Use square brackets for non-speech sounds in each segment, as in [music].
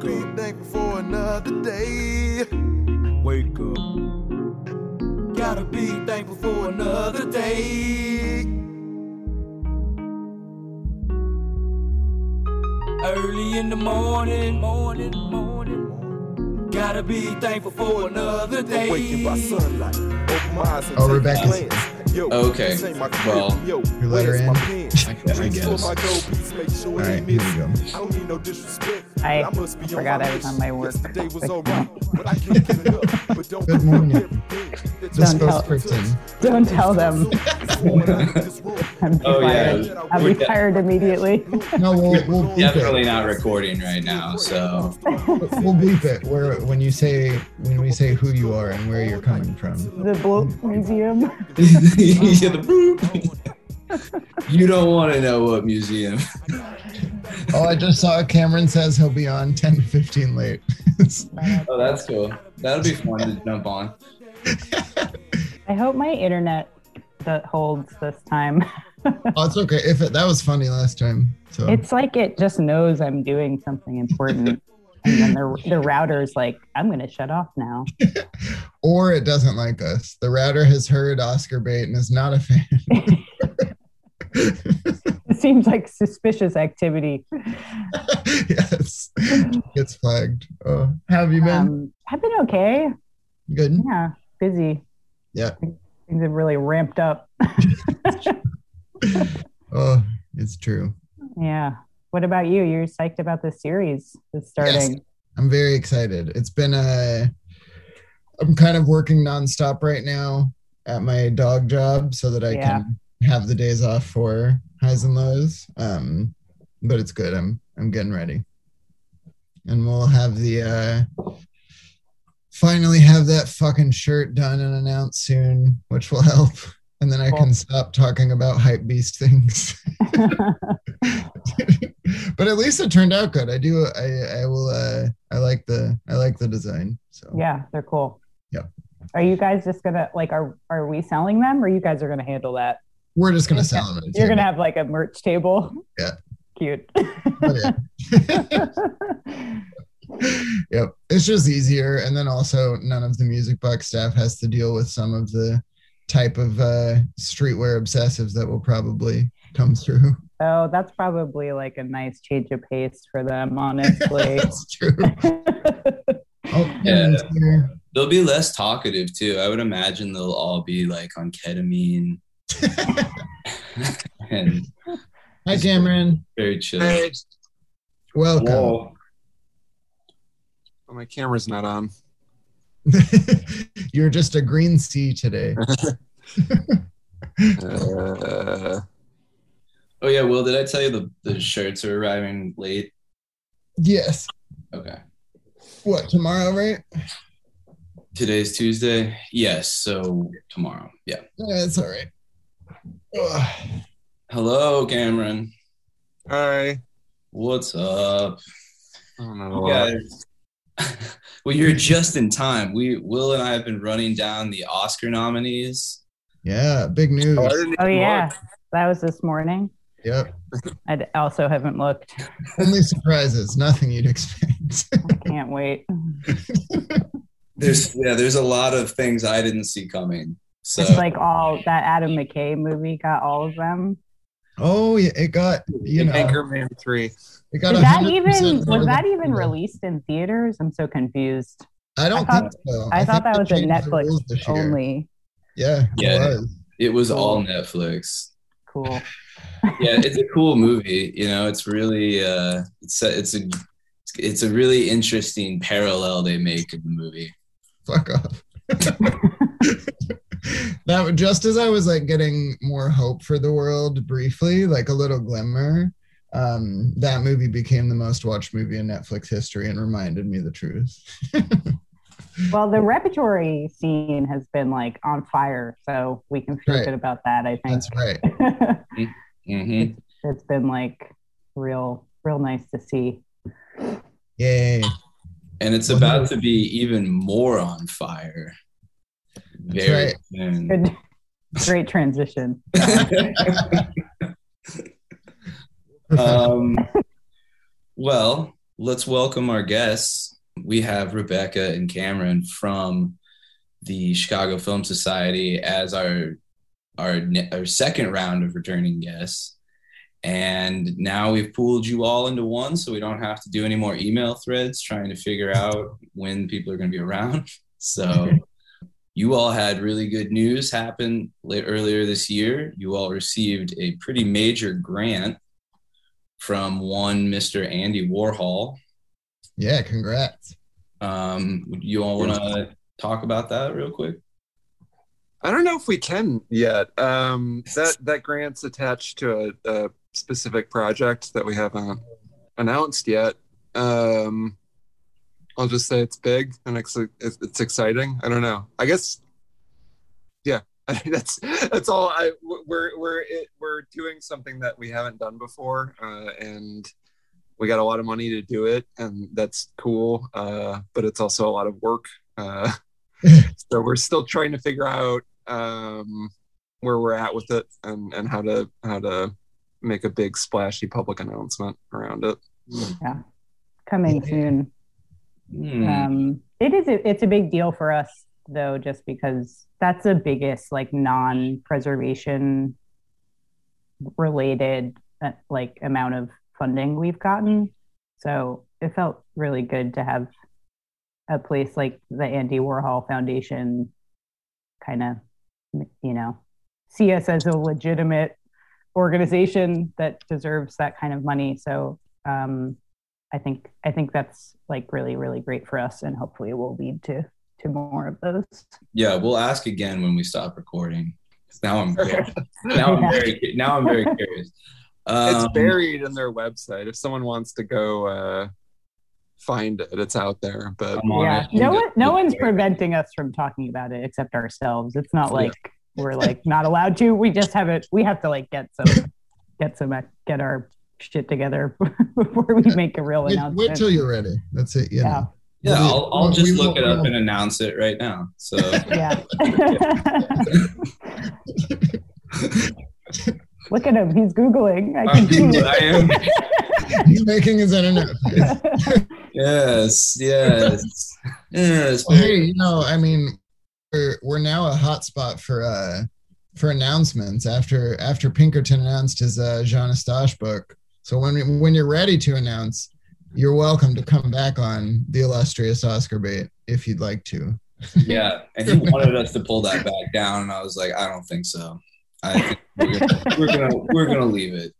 Gotta be thankful for another day. Wake up. Gotta be thankful for another day. Early in the morning, morning, morning. Gotta be thankful for another day. Awakened by sunlight. Open my eyes and Oh, take a Rebecca's- glance. Yo, Okay, this ain't my well. Yo, you let her in? my pen? I- I guess. my gold piece, make sure All it right, ain't here we go. I don't need no disrespect. I but must be on forgot my I was [laughs] on my work. Was alright, but I can't get enough. But don't Good morning. Everything that The you Don't tell- spokesperson. Don't tell them. I'm Oh, yeah. I'll We're be de- fired immediately. No, we'll we'll Definitely it. not recording right now. So We'll bleep it. Where when you say when we say who you are and where you're coming from. the Bloat Museum. [laughs] Yeah, the boop. you don't want to know what museum. Oh, I just saw Cameron says he'll be on 10 to 15 late. [laughs] Oh, that's cool. That'll be fun to jump on. I hope my internet that holds this time. [laughs] oh, it's okay. If it, that was funny last time. So It's like it just knows I'm doing something important. And then the, the router's like, I'm going to shut off now. [laughs] or it doesn't like us. The router has heard Oscar bait and is not a fan. [laughs] It seems like suspicious activity. yes, gets flagged. Oh, how have you been? Um, I've been okay. Good. Yeah, busy. Yeah. Things have really ramped up. [laughs] Oh, it's true. yeah. What about you? You're psyched about this series that's starting. Yes, I'm very excited. It's been a. I'm kind of working nonstop right now at my dog job so that I Yeah. can have the days off for highs and lows. Um, but it's good. I'm I'm getting ready, and we'll have the uh, finally have that fucking shirt done and announced soon, which will help. And then I can stop talking about hype beast things. [laughs] but at least it turned out good. I do. I I will. Uh, I like the. I like the design. So yeah, they're cool. Yeah. Are you guys just gonna like are are we selling them or you guys are gonna handle that? we're just gonna sell them. You're gonna have like a merch table. Yeah. [laughs] Cute. But [laughs] yeah. Yep. It's just easier, and then also none of the music box staff has to deal with some of the type of uh, streetwear obsessives that will probably come through. oh, that's probably like a nice change of pace for them, honestly. [laughs] That's true. [laughs] Oh, Yeah. They'll be less talkative too. I would imagine they'll all be like on ketamine and [laughs] Hi, Cameron. very chill. Hey, Welcome. Whoa. Oh, my camera's not on. [laughs] You're just a green sea today. [laughs] Uh, Oh yeah, Will, did I tell you the, the shirts are arriving late? yes. Okay. What tomorrow, right? Today's Tuesday. Yes, so tomorrow. Yeah. Yeah, it's all right. Ugh. Hello, Cameron. hi. What's up? I don't know. You guys. [laughs] well, you're just in time. We Will and I have been running down the Oscar nominees. Yeah, big news. Oh, oh yeah. That was this morning. Yep. I also haven't looked. Only surprises, nothing you'd expect. I can't wait. [laughs] There's yeah, there's a lot of things I didn't see coming. So It's like all that Adam McKay movie got all of them. oh, yeah, it got you know, Anchorman 3. It got Did that even was that than- even released in theaters? I'm so confused. I don't I think so. I, thought think that was a Netflix rules this year. only. Yeah, Yeah. it was. it was all Netflix. Cool. [laughs] Yeah, it's a cool movie. You know, it's really uh, it's a, it's a it's a really interesting parallel they make in the movie. Fuck off. [laughs] that just as I was like getting more hope for the world briefly, like a little glimmer, um, that movie became the most watched movie in Netflix history and reminded me the truth. [laughs] Well, the repertory scene has been like on fire, so we can feel Right. good about that. I think That's right. [laughs] hmm it's been like real, real nice to see. Yay. And it's about to be even more on fire. That's Very right. Good, great transition. [laughs] um, [laughs] well, let's welcome our guests. We have Rebecca and Cameron from the Chicago Film Society as our our, our second round of returning guests. And now we've pooled you all into one, so we don't have to do any more email threads trying to figure out when people are going to be around. [laughs] So you all had really good news happen late, earlier this year. You all received a pretty major grant from one Mr. Andy Warhol. Yeah, congrats. Um, would you all want to talk about that real quick? I don't know if we can yet. Um, that that grant's attached to a, a specific project that we haven't announced yet. Um, I'll just say it's big and it's it's, it's exciting. I don't know. I guess, yeah. [laughs] That's that's all. I we're we're it, we're doing something that we haven't done before, uh, and we got a lot of money to do it, and that's cool. Uh, but it's also a lot of work. Uh, [laughs] so we're still trying to figure out um, where we're at with it and, and how to how to make a big splashy public announcement around it. Yeah, Coming soon. Hmm. Um, it is. A, it's a big deal for us though, just because that's the biggest like non-preservation related uh, like amount of funding we've gotten. So it felt really good to have a place like the Andy Warhol Foundation kind of, you know, see us as a legitimate organization that deserves that kind of money. So um, I think I think that's like really really great for us, and hopefully will lead to to more of those. Yeah, we'll ask again when we stop recording. 'Cause Now I'm very, now I'm very [laughs] now I'm very curious. it's Um, buried in their website. If someone wants to go uh, find it, it's out there. But I'm on yeah, it. no one no one's preventing us from talking about it except ourselves. It's not like we're like not allowed to. We just have it. We have to like get some get some get our shit together [laughs] before we make a real Wait, announcement. wait till you're ready. That's it. You Yeah. know. Yeah, I'll, I'll We just look it up and announce it right now. So yeah. [laughs] Look at him. He's googling. I I'm can see Googling- I am. [laughs] He's making his internet. Yes, yes, yes. Well, hey, you know, I mean, we're we're now a hotspot for uh for announcements after after Pinkerton announced his uh, Jean Eustache book. So when when you're ready to announce, you're welcome to come back on the illustrious Oscar bait if you'd like to. Yeah, and he wanted us to pull that back down, and I was like, I don't think so. I think we're gonna we're gonna, we're gonna leave it.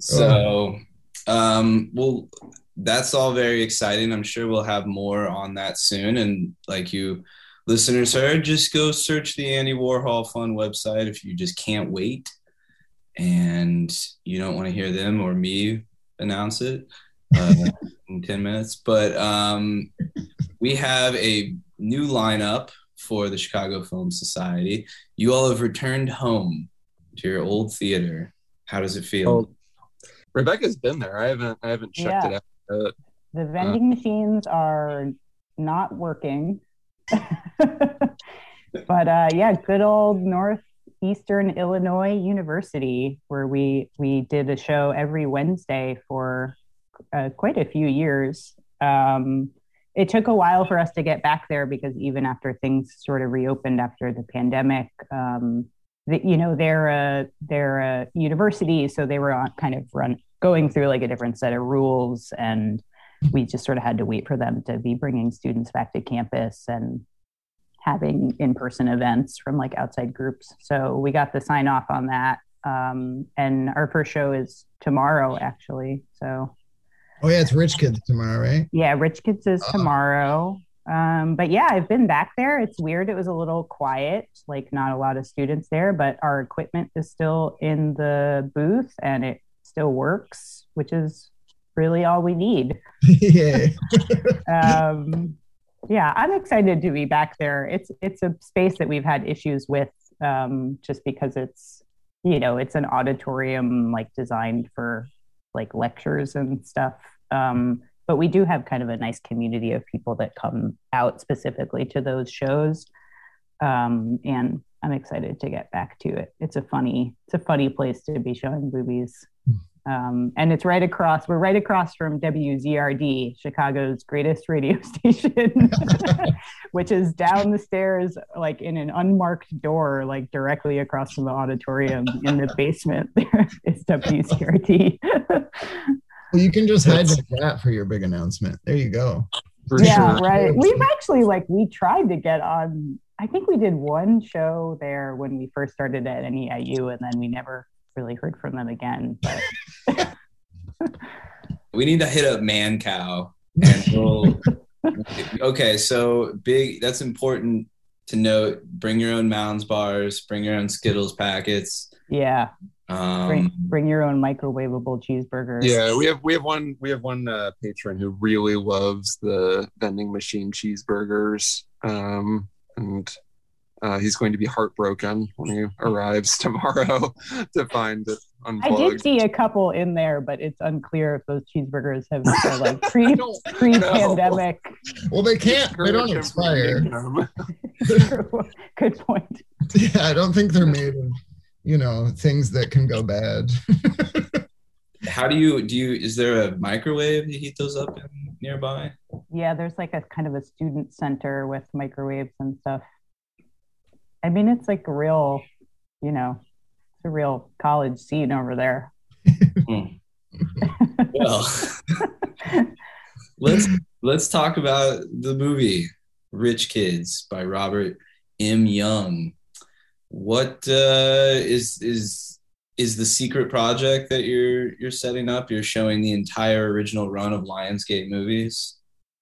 So, um, well, that's all very exciting. I'm sure we'll have more on that soon. And like you listeners heard, just go search the Andy Warhol Fund website if you just can't wait and you don't want to hear them or me announce it uh, [laughs] in 10 minutes. But um, we have a new lineup for the Chicago Film Society. You all have returned home to your old theater. How does it feel? Oh, Rebecca's been there. I haven't. I haven't checked Yeah. it out. Uh, The vending machines are not working. [laughs] but uh, yeah, good old Northeastern Illinois University, where we we did a show every Wednesday for uh, quite a few years. Um, it took a while for us to get back there because even after things sort of reopened after the pandemic, um, the, you know they're a they're a university, so they were on, kind of run going through like a different set of rules and we just sort of had to wait for them to be bringing students back to campus and having in-person events from like outside groups so we got the sign off on that um, and our first show is tomorrow actually so Oh yeah, it's Rich Kids tomorrow, right? yeah rich kids is Oh. tomorrow um, but yeah i've been back there it's weird it was a little quiet like not a lot of students there but our equipment is still in the booth and it still works which is really all we need [laughs] yeah. [laughs] um, yeah, I'm excited to be back there. It's it's a space that we've had issues with um, just because it's you know it's an auditorium like designed for like lectures and stuff. Um, but we do have kind of a nice community of people that come out specifically to those shows, um, and I'm excited to get back to it. It's a funny it's a funny place to be showing boobies. Um, and it's right across, we're right across from WZRD, Chicago's greatest radio [laughs] station, [laughs] which is down the stairs, like in an unmarked door, like directly across from the auditorium in the basement. [laughs] There is WZRD. Well, you can just hijack that for your big announcement. There you go. For yeah, sure. right. We've actually like we tried to get on. I think we did one show there when we first started at NEIU, and then we never really heard from them again. But [laughs] We need to hit up Mancow. And we'll, [laughs] okay, so big. That's important to note. Bring your own Mounds bars. Bring your own Skittles packets. yeah, Um, bring bring your own microwavable cheeseburgers. Yeah, we have we have one we have one uh, patron who really loves the vending machine cheeseburgers, um, and uh, he's going to be heartbroken when he arrives [laughs] tomorrow to find it I did see a couple in there, but it's unclear if those cheeseburgers have [laughs] are like pre pre pandemic. Well, they can't. They don't expire. from. [laughs] Good point. Yeah, I don't think they're made of, you know, things that can go bad. [laughs] how do you do? You is there a microwave to heat those up in nearby? Yeah, there's like a kind of a student center with microwaves and stuff. I mean, it's like real, you know, it's a real college scene over there. Well, [laughs] let's let's talk about the movie Rich Kids by Robert M. Young. What uh, is is is the secret project that you're you're setting up? You're showing the entire original run of Lionsgate movies.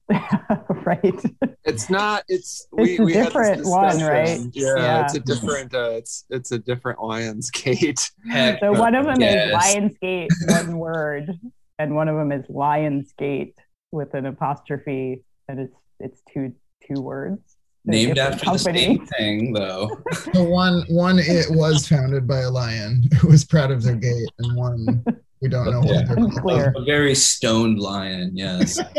[laughs] right. It's not. It's It's a had this different one, right? Yeah, Yeah. it's a different. Uh, it's it's a different Lionsgate. Heck, So one of them yes. is Lionsgate, one word, and one of them is Lionsgate with an apostrophe, and it's it's two two words. They're named different after the same thing, though. [laughs] The one, one, it was founded by a lion who was proud of their gate, and one we don't know what they're called. A very stoned lion, yes. [laughs]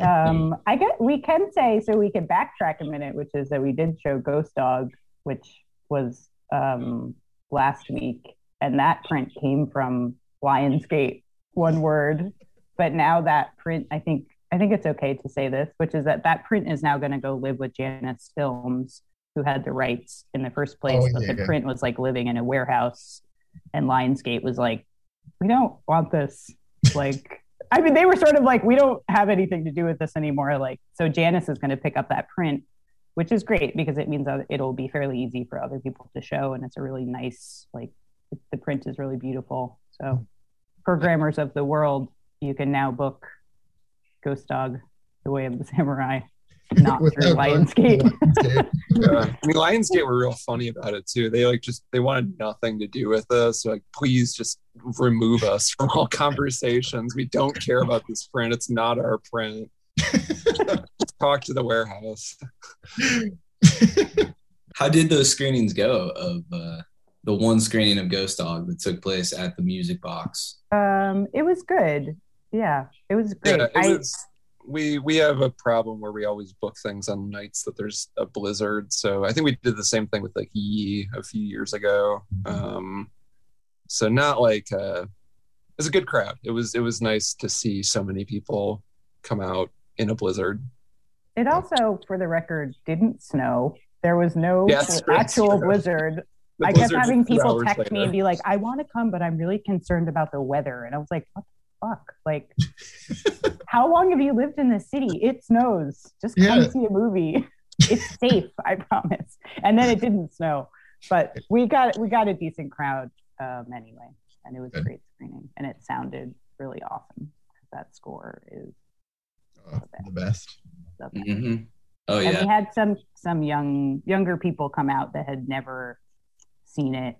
Um, I guess we can say so. We can backtrack a minute, which is that we did show Ghost Dog, which was um, last week, and that print came from Lionsgate, one word. But now that print, I think, I think it's okay to say this, which is that that print is now going to go live with Janus Films, who had the rights in the first place. Oh, but the yeah. print was like living in a warehouse, and Lionsgate was like, "We don't want this." Like, I mean, they were sort of like, "We don't have anything to do with this anymore." Like, so Janus is going to pick up that print, which is great because it means that it'll be fairly easy for other people to show, and it's a really nice, like, the print is really beautiful. So, hmm. programmers of the world, you can now book Ghost Dog, The Way of the Samurai, [laughs] not through Without going to Lionsgate. Lionsgate. [laughs] Yeah. I mean, Lionsgate were real funny about it too. They like just they wanted nothing to do with us. Like, please just remove us [laughs] from all conversations. We don't care about this print. It's not our print. [laughs] Talk to the warehouse. How did those screenings go of uh, the one screening of Ghost Dog that took place at the Music Box? Um, it was good. Yeah, it was great. Yeah, it I, was, we we have a problem where we always book things on nights that there's a blizzard. So I think we did the same thing with like Yee a few years ago. Um, so not like uh, it was a good crowd. It was it was nice to see so many people come out in a blizzard. It also, for the record, didn't snow. There was no Yeah, that's true, that's actual blizzard. I kept having people hours text me and be like, I want to come, but I'm really concerned about the weather. And I was like, what the fuck? Like, [laughs] how long have you lived in this city? It snows. Just come Yeah. see a movie. It's safe, I promise. And then it didn't snow. But we got we got a decent crowd um, anyway. And it was a great screening. And it sounded really awesome. That score is Oh, the best. the best. hmm Oh yeah and yeah, we had some some young younger people come out that had never seen it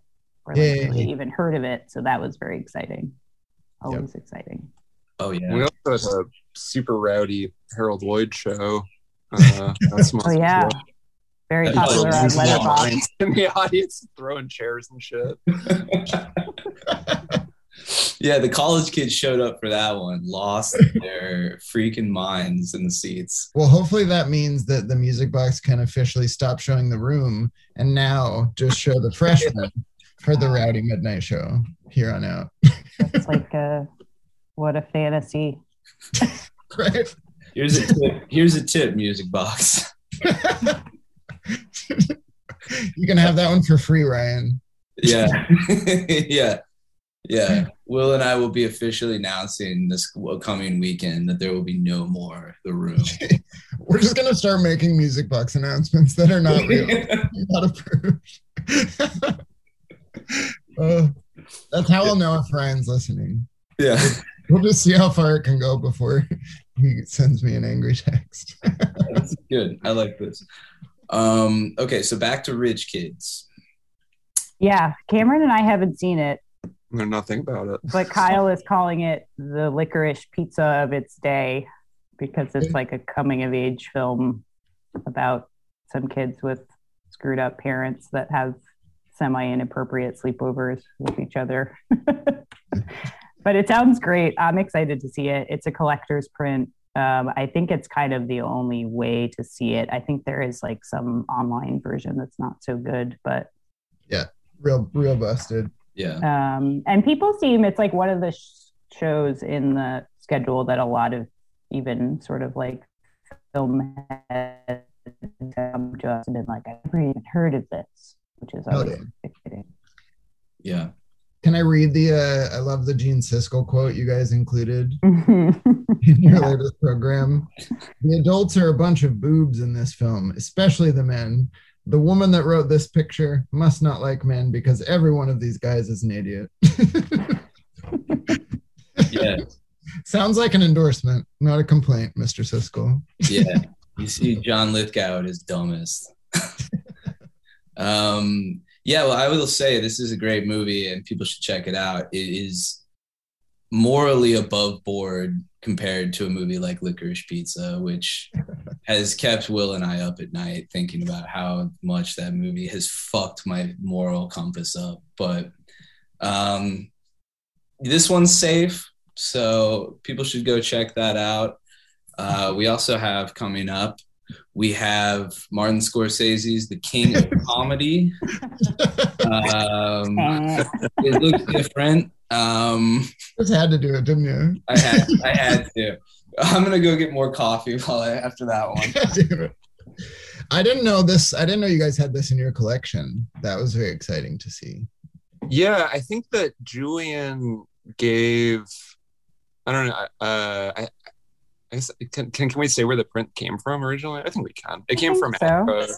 or like Yay. really even heard of it so that was very exciting always exciting oh yeah. We also had a super rowdy Harold Lloyd show. Uh, [laughs] that's oh yeah very popular on awesome. Letterboxd [laughs] in the audience throwing chairs and shit. [laughs] yeah, the college kids showed up for that one, lost their freaking minds in the seats. Well, hopefully that means that the music box can officially stop showing the room and now just show the freshmen for the Rowdy Midnight Show here on out. It's like a what a fantasy. [laughs] right? Here's a tip. Here's a tip, music box. [laughs] you can have that one for free, Ryan. [laughs] Yeah. yeah. Yeah. Will and I will be officially announcing this coming weekend that there will be no more The Room. [laughs] We're just gonna start making music box announcements that are not real, not approved. Uh, that's how we'll know if Ryan's listening. yeah. We'll just see how far it can go before he sends me an angry text. That's good. I like this. Um, okay, so back to Rich Kids. Yeah, Cameron and I haven't seen it, Know nothing about it. but Kyle is calling it the licorice pizza of its day because it's like a coming of age film about some kids with screwed up parents that have semi inappropriate sleepovers with each other. [laughs] but it sounds great. I'm excited to see it. It's a collector's print. Um, I think it's kind of the only way to see it. I think there is like some online version that's not so good, but yeah, real, real busted. Yeah. um, and people seem it's like one of the sh- shows in the schedule that a lot of even sort of like film heads us and been like I've never even heard of this, which is Oh, yeah. exciting. Yeah. Can I read the uh, I love the Gene Siskel quote you guys included [laughs] in your latest program? The adults are a bunch of boobs in this film, especially the men. The woman that wrote this picture must not like men because every one of these guys is an idiot. Yeah. [laughs] Sounds like an endorsement, not a complaint, Mr. Siskel. Yeah. [laughs] You see John Lithgow at his dumbest. um, yeah, well, I will say this is a great movie and people should check it out. It is morally above board compared to a movie like Licorice Pizza, which [laughs] has kept Will and I up at night thinking about how much that movie has fucked my moral compass up. But um, this one's safe, so people should go check that out. Uh, we also have coming up, we have Martin Scorsese's The King of [laughs] Comedy. Um, [laughs] it looks different. Um, Just had to do it, didn't you? I had, I had to. I'm gonna go get more coffee while I, after that one. [laughs] I didn't know this. I didn't know you guys had this in your collection. That was very exciting to see. Yeah, I think that Julian gave. I don't know. Uh, I, I guess can, can can we say where the print came from originally? I think we can. It I came from so. Agfa.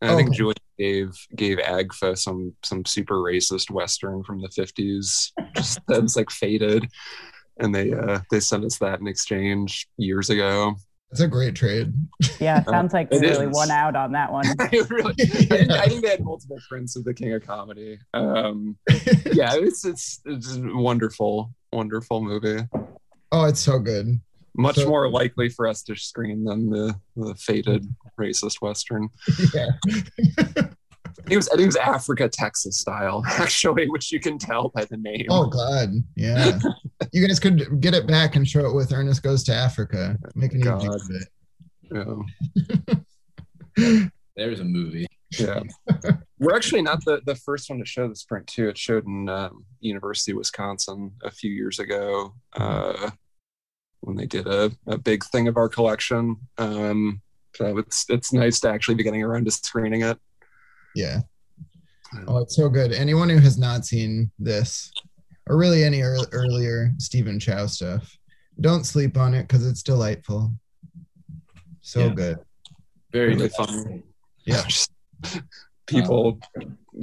And I think Okay. Julian gave gave Agfa some some super racist western from the fifties, just [laughs] that's like faded, and they uh they sent us that in exchange years ago. It's a great trade. yeah, sounds like It we really is. won out on that one. [laughs] I really, I, think, I think they had multiple prints of the King of Comedy. Um, [laughs] yeah, it's it's it's wonderful, wonderful movie. Oh, it's so good. Much So- more likely for us to screen than the the faded racist western. Yeah. [laughs] It was I think it was Africa Texas style [laughs] actually, which you can tell by the name. Oh God. Yeah. You guys could get it back and show it with Ernest Goes to Africa. Make an God. of it. Yeah. [laughs] There's a movie. Yeah. We're actually not the, the first one to show this print too. It showed in um, University of Wisconsin a few years ago uh, when they did a, a big thing of our collection. Um, so it's it's nice to actually be getting around to screening it. Yeah. Oh, it's so good. Anyone who has not seen this, or really any ear- earlier Stephen Chow stuff, don't sleep on it because it's delightful. So Yeah. good. Very Really good. fun. Yeah. [laughs] Just people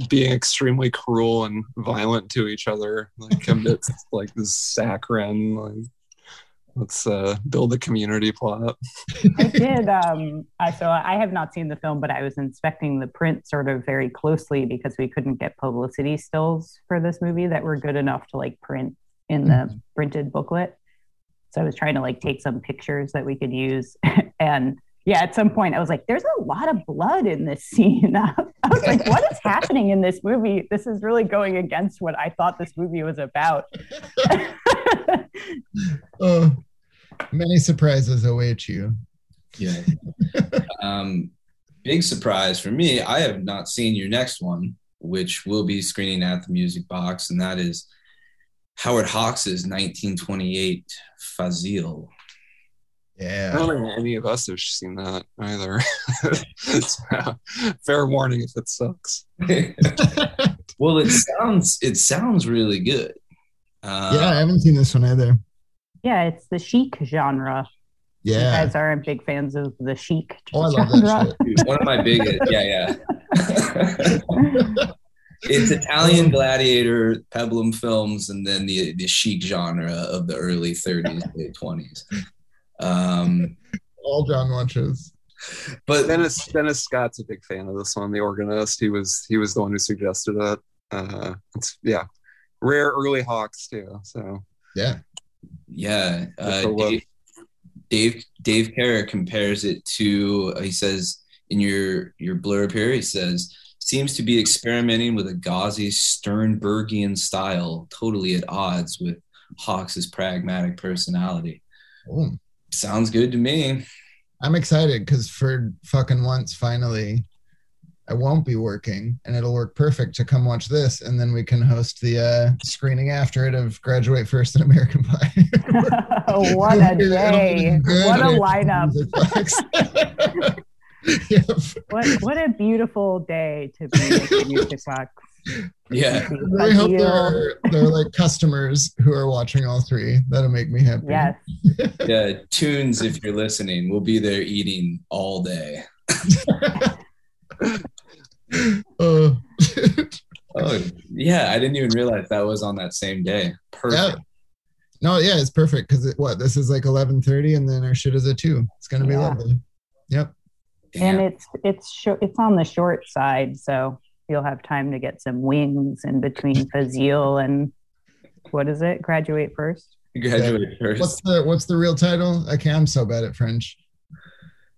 being extremely cruel and violent to each other, like amidst like this saccharine. Like, let's uh, build a community plot. I did. Um, I, so I have not seen the film, but I was inspecting the print sort of very closely because we couldn't get publicity stills for this movie that were good enough to like print in the printed booklet. So I was trying to like take some pictures that we could use. [laughs] and yeah, at some point I was like, there's a lot of blood in this scene. [laughs] I was like, what is happening in this movie? This is really going against what I thought this movie was about. Oh, [laughs] many surprises await you. Yeah. [laughs] um, big surprise for me. I have not seen your next one. which will be screening at the Music Box, and that is Howard Hawks's 1928 Fazil. Yeah. I Yeah. don't think any of us have seen that either. So, [laughs] fair warning if it sucks. [laughs] well, it sounds it sounds really good. Uh, yeah, I haven't seen this one either. Yeah, it's the sheik genre. You Yeah. guys aren't big fans of the sheik Oh, I love genre. that shit. one of my biggest. Yeah, yeah. [laughs] it's Italian gladiator peplum films, and then the the sheik genre of the early 30s, [laughs] late 20s. Um, All John watches. but Dennis Dennis Scott's a big fan of this one. The organist, he was he was the one who suggested it. Uh, it's yeah, rare early Hawks too. So Yeah. Yeah, uh. Dave, Dave Dave Kehr compares it to. He says in your your blurb here, he says seems to be experimenting with a gauzy Sternbergian style, totally at odds with Hawks's pragmatic personality. Oh. Sounds good to me. I'm excited because for fucking once, finally, I won't be working and it'll work perfect to come watch this. And then we can host the uh, screening after it of Graduate First in American [laughs] Pie. [laughs] what a day. What a lineup. [laughs] yep. What what a beautiful day to be at the music box. Yeah, I hope there are, there are like customers who are watching all three. That'll make me happy. Yes. yeah. Tunes, if you're listening, we'll be there eating all day. [laughs] Uh, [laughs] Oh yeah, I didn't even realize that was on that same day. Perfect. yeah. No, yeah, it's perfect because it, what this is like eleven thirty, and then our shit is at two. It's gonna be Yeah. lovely. Yep. And it's it's short, it's on the short side, so you'll have time to get some wings in between [laughs] Fazil and what is it? Graduate first. graduate first. What's the what's the real title? Okay, I'm so bad at French.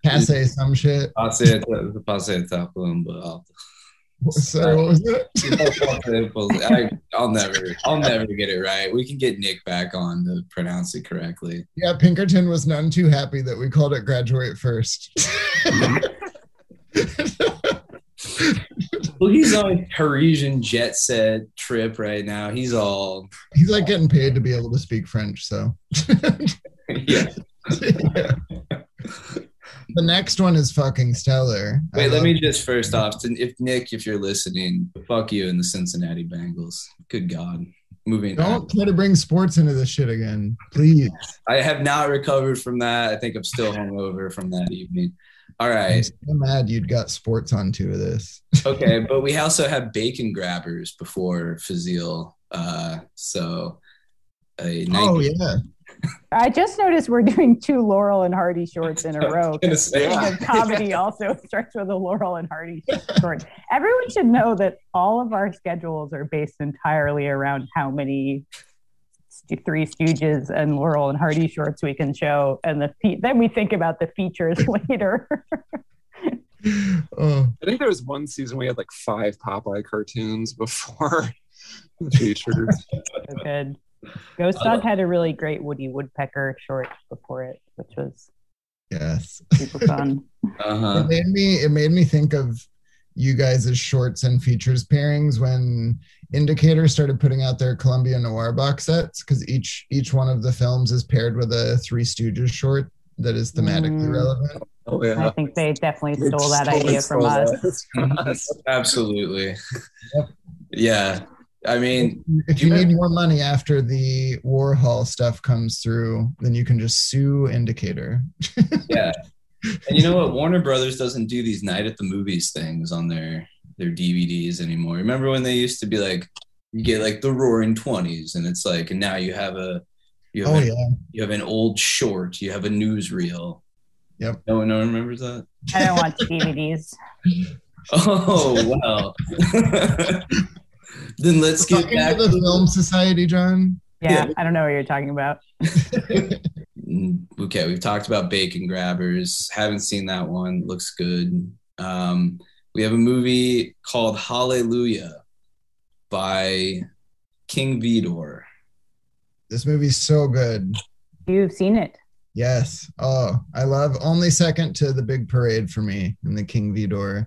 Passe some shit. Passe, passe tapumba. Sorry, what was [laughs] it? I, I'll never, I'll never get it right. We can get Nick back on to pronounce it correctly. Yeah, Pinkerton was none too happy that we called it graduate first. [laughs] Well, he's on a Parisian jet set trip right now. He's all, He's like getting paid to be able to speak French, so [laughs] yeah. Yeah. The next one is fucking stellar. Wait, let me just first off, if Nick, if you're listening, fuck you and the Cincinnati Bengals. Good God. Moving don't try to bring sports into this shit again, please. I have not recovered from that. I think I'm still hungover from that evening. All right. I'm so mad you'd got sports on two of this. [laughs] Okay, but we also have bacon grabbers before Fazil. Uh, so a Oh yeah, I just noticed we're doing two Laurel and Hardy shorts in a [laughs] row. gonna say, Speaking of comedy also starts with a Laurel and Hardy short. Everyone should know that all of our schedules are based entirely around how many Three Stooges and Laurel and Hardy shorts we can show, and the fe- then we think about the features [laughs] later. oh I think there was one season we had like five Popeye cartoons before [laughs] the features. So good. Ghost Dog had a really great Woody Woodpecker short before it, which was yes. super fun. [laughs] uh-huh. It made me. It made me think of you guys' as shorts and features pairings when Indicator started putting out their Columbia Noir box sets because each each one of the films is paired with a Three Stooges short that is thematically Mm. relevant. Oh I think they definitely They stole that stole- idea from us. from us. [laughs] Absolutely. Yep. Yeah. I mean, If you need more money after the Warhol stuff comes through, then you can just sue Indicator. [laughs] yeah. And you know what? Warner Brothers doesn't do these night at the movies things on their their DVDs anymore. Remember when they used to be like you get like the roaring 20s and it's like and now you have a you have Oh an, yeah, you have an old short, you have a newsreel. Yep. No one, no one remembers that? I don't watch DVDs. [laughs] Oh well. [laughs] then let's get Talking back to the Film Society, John. Yeah, Yeah. I don't know what you're talking about. Mm, okay we've talked about bacon grabbers haven't seen that one looks good um, we have a movie called hallelujah by king vidor This movie's so good. You've seen it. Yes. Oh, I love only second to the big parade for me in the King Vidor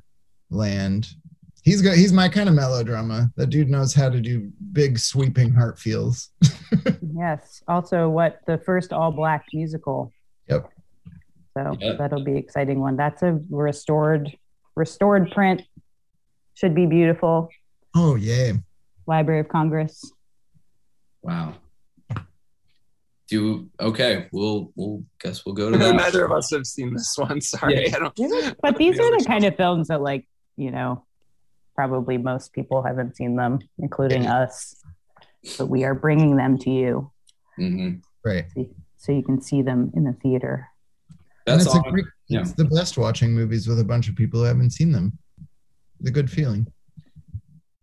land. He's good. He's my kind of melodrama. That dude knows how to do big, sweeping heart feels. [laughs] Yes. Also, what the first all black musical. Yep. So Yep. that'll be exciting one. That's a restored restored print. Should be beautiful. Oh yeah. Library of Congress. Wow. Do okay. We'll we'll guess we'll go to that. Neither of us have seen this one. Sorry, Yeah. I don't. But these are the kind of films that, like, you know, probably most people haven't seen them, including us. But we are bringing them to you hmm Right. so you can see them in the theater. And That's it's, a great, yeah. it's the best watching movies with a bunch of people who haven't seen them. The good feeling.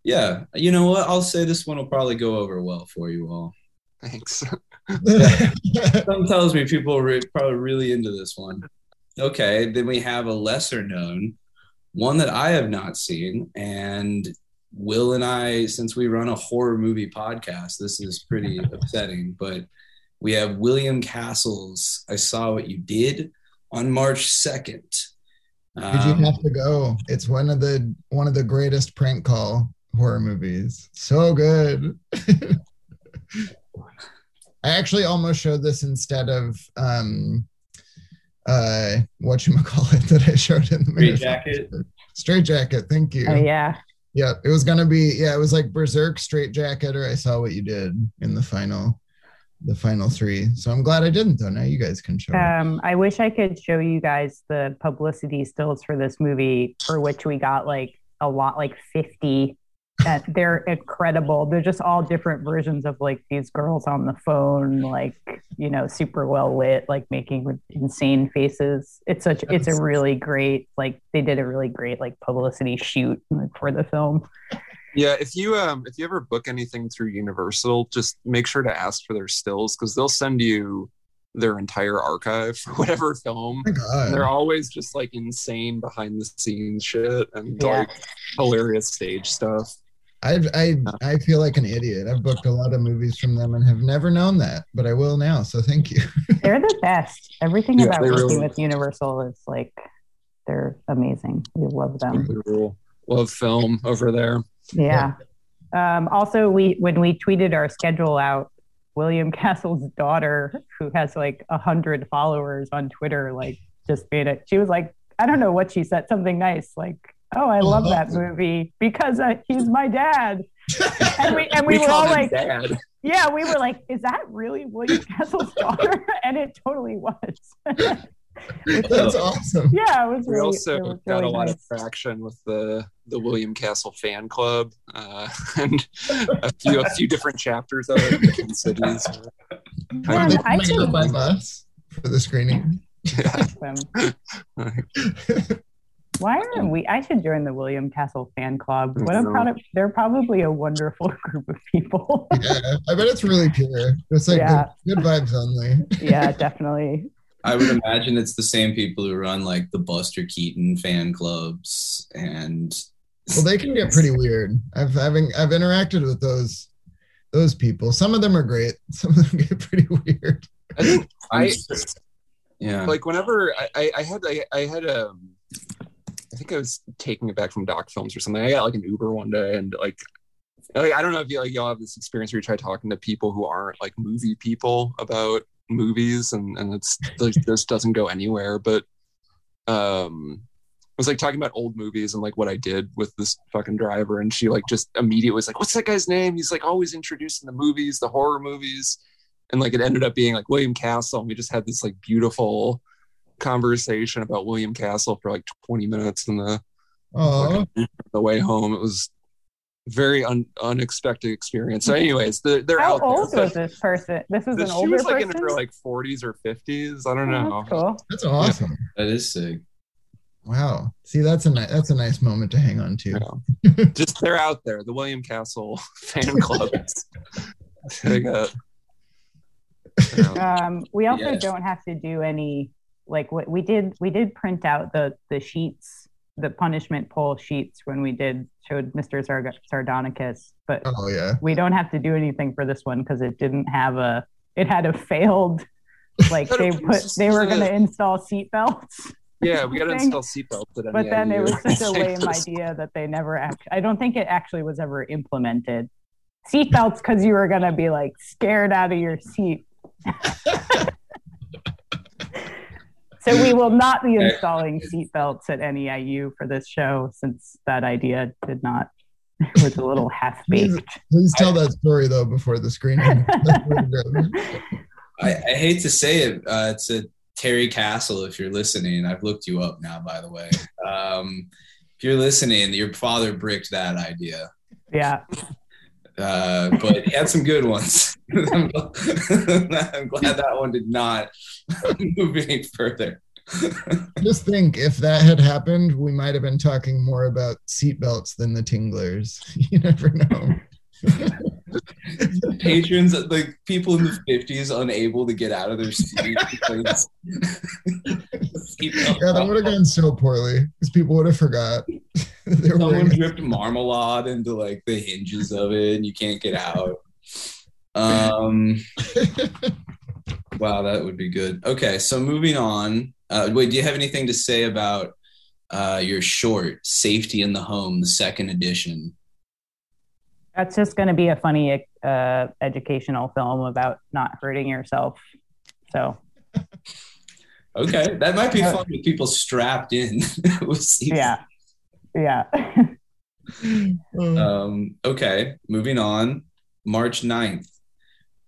Yeah. You know what? I'll say this one will probably go over well for you all. Thanks. [laughs] [laughs] Something tells me people are re- probably really into this one. Okay, then we have a lesser known one that I have not seen, and Will and I, since we run a horror movie podcast, this is pretty [laughs] upsetting. But we have William Castle's "I Saw What You Did" on March second. Did you have to go? It's one of the one of the greatest prank call horror movies. So good. [laughs] I actually almost showed this instead of um uh what you call it [laughs] that I showed in the Straight minute. Jacket. Straight jacket, thank you. Oh, yeah. Yeah, it was gonna be yeah, it was like Berserk, Straight Jacket, or I saw what you did in the final, the final three. So I'm glad I didn't though. Now you guys can show. it. Um, I wish I could show you guys the publicity stills for this movie, for which we got like a lot, like 50. And they're incredible. They're just all different versions of like these girls on the phone, like, you know, super well lit, like making insane faces. It's such, it's a really great, like, they did a really great, like, publicity shoot like, for the film. Yeah, if you um if you ever book anything through Universal, just make sure to ask for their stills because they'll send you their entire archive for whatever film. Oh my God. They're always just like insane behind the scenes shit and Yeah. like hilarious stage stuff. I I I feel like an idiot. I've booked a lot of movies from them and have never known that, but I will now. So thank you. [laughs] They're the best. Everything Yeah, about working really- with Universal is like, they're amazing. We love them. Really cool. Love film over there. Yeah. Um, also, we when we tweeted our schedule out, William [laughs] Castle's daughter, who has like a hundred followers on Twitter, like just made it. She was like, I don't know what she said, something nice, like, "Oh, I love that movie because uh, he's my dad." And we and [laughs] we, were all him like, dad. "Yeah," we were like, "Is that really William Castle's daughter?" And it totally was. [laughs] That's awesome. yeah, it was We really. also it was got really a lot of traction with the the William Castle fan club uh, [laughs] and a few a few different chapters of it in different cities. Man, Are they I coming could- up by bus for the screening? Them. Why aren't we? I should join the William Castle fan club. What a No. product! They're probably a wonderful [laughs] group of people. yeah, I bet it's really pure. It's like Yeah. good, good vibes only. [laughs] yeah, definitely. I would imagine it's the same people who run like the Buster Keaton fan clubs and Well, they can get pretty weird. I've having I've interacted with those those people. Some of them are great. [laughs] Some of them get pretty weird. I think I yeah. like whenever I, I, I had I, I had um I think I was taking it back from doc films or something. I got like an Uber one day and like like, I don't know if you like y'all have this experience where you try talking to people who aren't like movie people about movies and and it's like [laughs] this doesn't go anywhere. But um I was like talking about old movies and like what I did with this fucking driver and she like just immediately was like, What's that guy's name? He's like always introducing the movies, the horror movies. And like it ended up being like William Castle. And we just had this like beautiful conversation about William Castle for like 20 minutes in the Oh, the way home. It was very un- unexpected experience. So, anyways, they're, they're How out old there. was this person? This is But an she older was like person. in her like 40s or 50s. I don't Oh, know. that's cool. that's awesome. that is sick. Wow. See, that's a nice that's a nice moment to hang on to. Yeah. [laughs] Just they're out there. The William Castle [laughs] fan club. they [laughs] got. Um, we also Yes. don't have to do any like what we did. We did print out the the sheets, the punishment poll sheets when we did showed Mr. Sard- Sardonicus, but Oh yeah. we don't have to do anything for this one because it didn't have a. It had a failed. [laughs] Like they put, they were going to install seatbelts. Yeah, we got to [laughs] install seatbelts at but then it was NEIU. such a lame idea that they never act i don't think it actually was ever implemented seatbelts because you were going to be like scared out of your seat [laughs] so we will not be installing seatbelts at neiu for this show since that idea did not was a little [laughs] half baked Please tell that story though before the screening. That's [laughs] really good. I, I hate to say it uh, to Terry Castle, if you're listening. I've looked you up now, by the way. Um, if you're listening, your father bricked that idea, yeah uh, but he had some good ones. [laughs] I'm glad that one did not [laughs] move any further. [laughs] Just think, if that had happened, we might have been talking more about seatbelts than the tinglers. You never know. Patrons, like people in the 50s, unable to get out of their seat. because- Yeah, that would have gone so poorly because people would have forgot. [laughs] they were Someone dripped marmalade into like the hinges of it, and you can't get out. Um, [laughs] wow, that would be good. Okay, so moving on. Uh, wait, do you have anything to say about uh, your short "Safety in the Home," the second edition? That's just going to be a funny uh, educational film about not hurting yourself so Okay, that might be fun with people strapped in. [laughs] with seats. yeah yeah Uh, Um, okay, moving on. March 9th,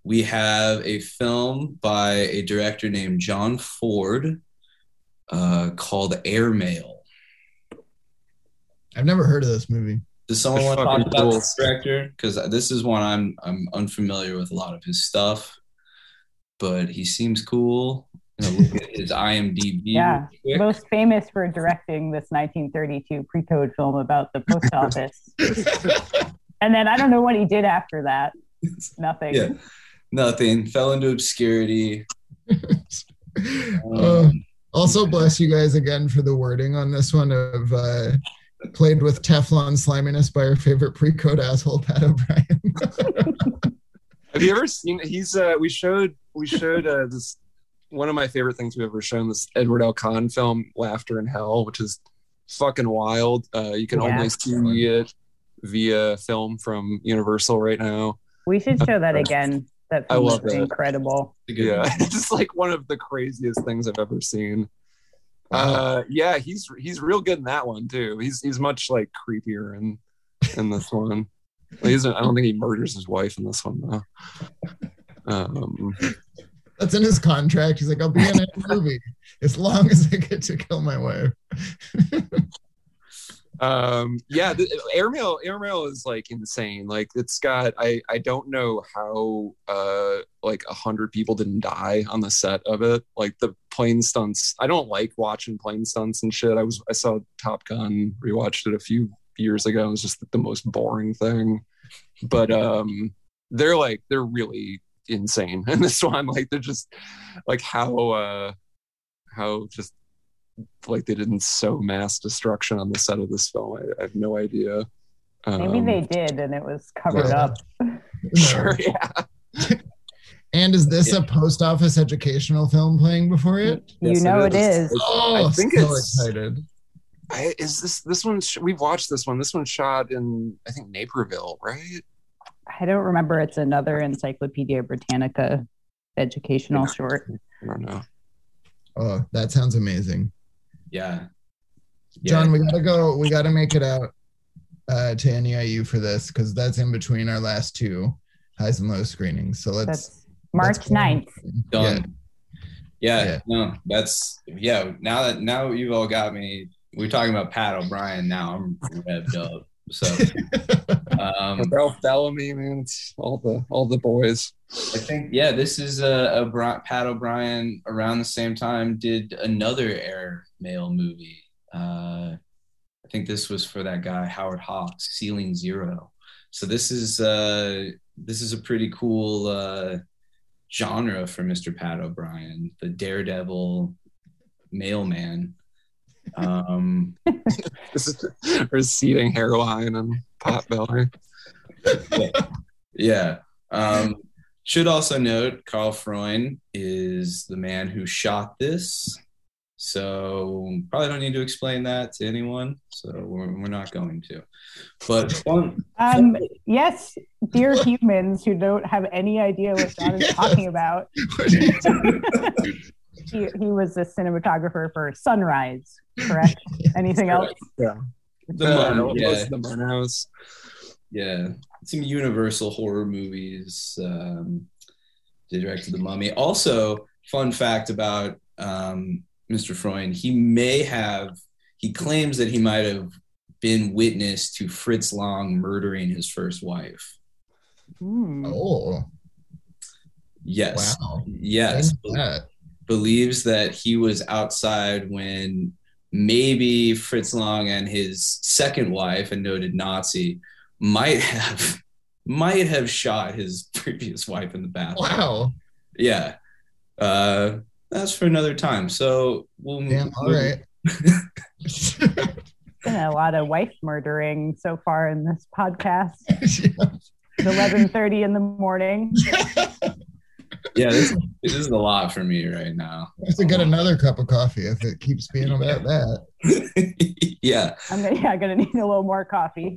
we have a film by a director named John Ford uh, called Airmail. I've never heard of this movie. Does someone want to Fucking talk about cool. this director? Because this is one I'm I'm unfamiliar with a lot of his stuff, but he seems cool. You know, look at his [laughs] IMDb. Yeah. quick. most famous for directing this 1932 pre-code film about the post [laughs] office and then i don't know what he did after that nothing Yeah. Nothing. Fell into obscurity. Uh, [laughs] also, bless you guys again for the wording on this one of uh, played with Teflon sliminess by our favorite pre-code asshole, Pat O'Brien. [laughs] Have you ever seen? He's. uh We showed. We showed uh, this. One of my favorite things we've ever shown. This Edward L. Cahn film, Laughter in Hell, which is fucking wild. Uh, you can Yeah. only see it via film from Universal right now. we should show that again that I love is that. incredible It's Yeah, [laughs] it's just like one of the craziest things I've ever seen. Uh, yeah, he's he's real good in that one too. He's he's much like creepier in in this one. He's, I don't think he murders his wife in this one though. Um, That's in his contract. He's like, I'll be in a [laughs] movie as long as I get to kill my wife. [laughs] um, yeah, the, airmail airmail is like insane. Like it's got I I don't know how uh like a hundred people didn't die on the set of it. Like the plane stunts. I don't like watching plane stunts and shit. I was I saw Top Gun, rewatched it a few years ago. It was just the most boring thing. But um they're like they're really insane in this [laughs] one. Like they're just like how uh how just like they didn't sow mass destruction on the set of this film. I, I have no idea. maybe Um, they did and it was covered yeah. up [laughs] Sure, yeah. [laughs] And is this a post office educational film playing before it? you Yes, know it it is. is Oh, I think so it's- excited. I, is this this one? We've watched this one. This one shot in I think Naperville, right? i don't remember it's another encyclopedia britannica educational short I don't know. Oh, that sounds amazing. Yeah. John, we gotta go. We gotta make it out uh, to NEIU for this because that's in between our last two highs and lows screenings. So let's. that's march let's- 9th Done. Yeah. Yeah. no, that's yeah. Now that now you've all got me. We're talking about Pat O'Brien now. I'm revved up. So [laughs] um, Ralph Bellamy, man, it's all the all the boys. I think yeah, this is a, a Bri- Pat O'Brien around the same time did another air mail movie. Uh, I think this was for that guy Howard Hawks, Ceiling Zero. So this is uh, this is a pretty cool uh, genre for Mr. Pat O'Brien, the daredevil mailman. Um, [laughs] receding hairline and pot belly. Yeah. Um, should also note Karl Freund is the man who shot this. So probably don't need to explain that to anyone. So we're, we're not going to. But [laughs] fun, Um, yes, dear [laughs] humans who don't have any idea what John is Yes. talking about. [laughs] he, he was the cinematographer for Sunrise, correct? Anything else? Yeah. the Uh, Mummy, yeah, the Murnhouse. yeah, some Universal horror movies. Um, directed the Mummy. Also, fun fact about um, Mr. Freund: he may have. He claims that he might have been witness to Fritz Lang murdering his first wife. Hmm. Oh, Yes. wow. Yes. That. believes that he was outside when maybe Fritz Lang and his second wife, a noted Nazi, might have might have shot his [laughs] previous wife in the bathroom. Wow. Yeah. Uh that's for another time. So we'll Damn. All right. Been a lot of wife murdering so far in this podcast. It's [laughs] eleven thirty in the morning. [laughs] Yeah, this, this is a lot for me right now. I have to get another cup of coffee if it keeps being about that. [laughs] yeah. I'm gonna, yeah, gonna need a little more coffee.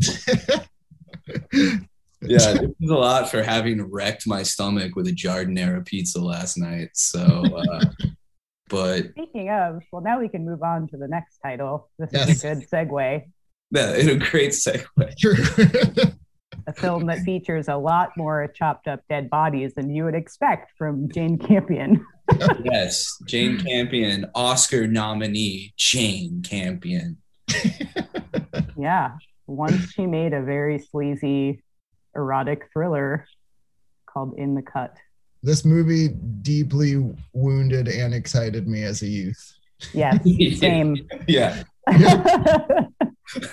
Yeah, [laughs] this is a lot for having wrecked my stomach with a giardiniera pizza last night. So, uh, [laughs] but Speaking of, well, now we can move on to the next title. This Yes. is a good segue. [laughs] yeah, in a great segue. True. A film that features a lot more chopped up dead bodies than you would expect from Jane Campion. Yes, Jane Campion, Oscar nominee, Jane Campion. Yeah. Once she made a very sleazy erotic thriller called In the Cut. this movie deeply wounded and excited me as a youth. Yes, [laughs] same. Yeah. [laughs] [laughs] I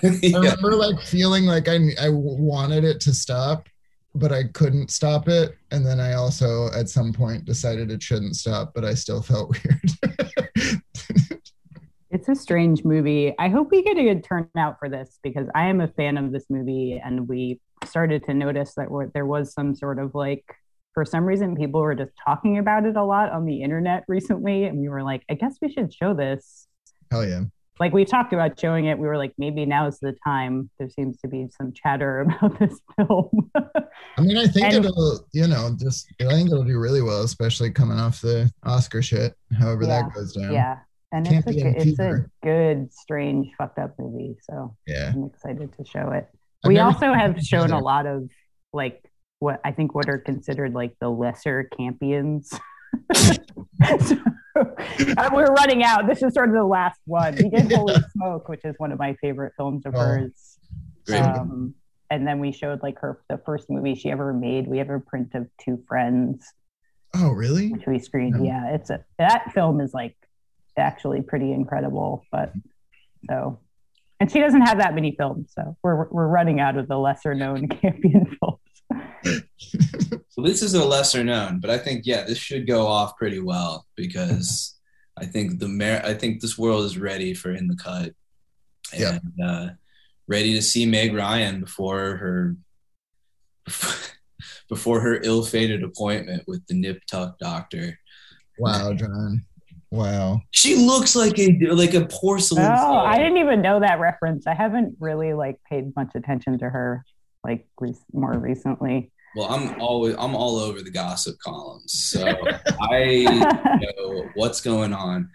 yeah. remember like feeling like I I wanted it to stop, but I couldn't stop it. And then I also at some point decided it shouldn't stop, but I still felt weird. It's a strange movie. I hope we get a good turnout for this because I am a fan of this movie, and we started to notice that there was some sort of like, for some reason, people were just talking about it a lot on the internet recently, and we were like, I guess we should show this. Hell yeah. Like we talked about showing it, we were like, maybe now's the time. There seems to be some chatter [laughs] about this film. I mean, I think And- it'll, you know, just I think it'll do really well, especially coming off the Oscar shit. However Yeah. that goes down. yeah, and Can't it's a, it's a good, strange, fucked up movie. So Yeah. I'm excited to show it. I've we also have shown a lot of like what I think what are considered like the lesser campions. [laughs] So, uh, we're running out. This is sort of the last one. We did Holy [laughs] Smoke, which is one of my favorite films of Oh, hers. Great. Um, and then we showed like her the first movie she ever made. We have a print of Two Friends, Oh, really? which we screened. Oh. Yeah, it's a that film is like actually pretty incredible. But so, and she doesn't have that many films, so we're we're running out of the lesser known [laughs] Campion films. So this is a lesser known, but I think yeah, this should go off pretty well because I think the mer- I think this world is ready for in the cut, Yeah. and uh, ready to see Meg Ryan before her [laughs] before her ill-fated appointment with the nip tuck doctor. Wow, John. Wow. She looks like a like a porcelain. Oh, doll. I didn't even know that reference. I haven't really like paid much attention to her like re- more recently. Well, I'm always I'm all over the gossip columns, so [laughs] I [laughs] know what's going on.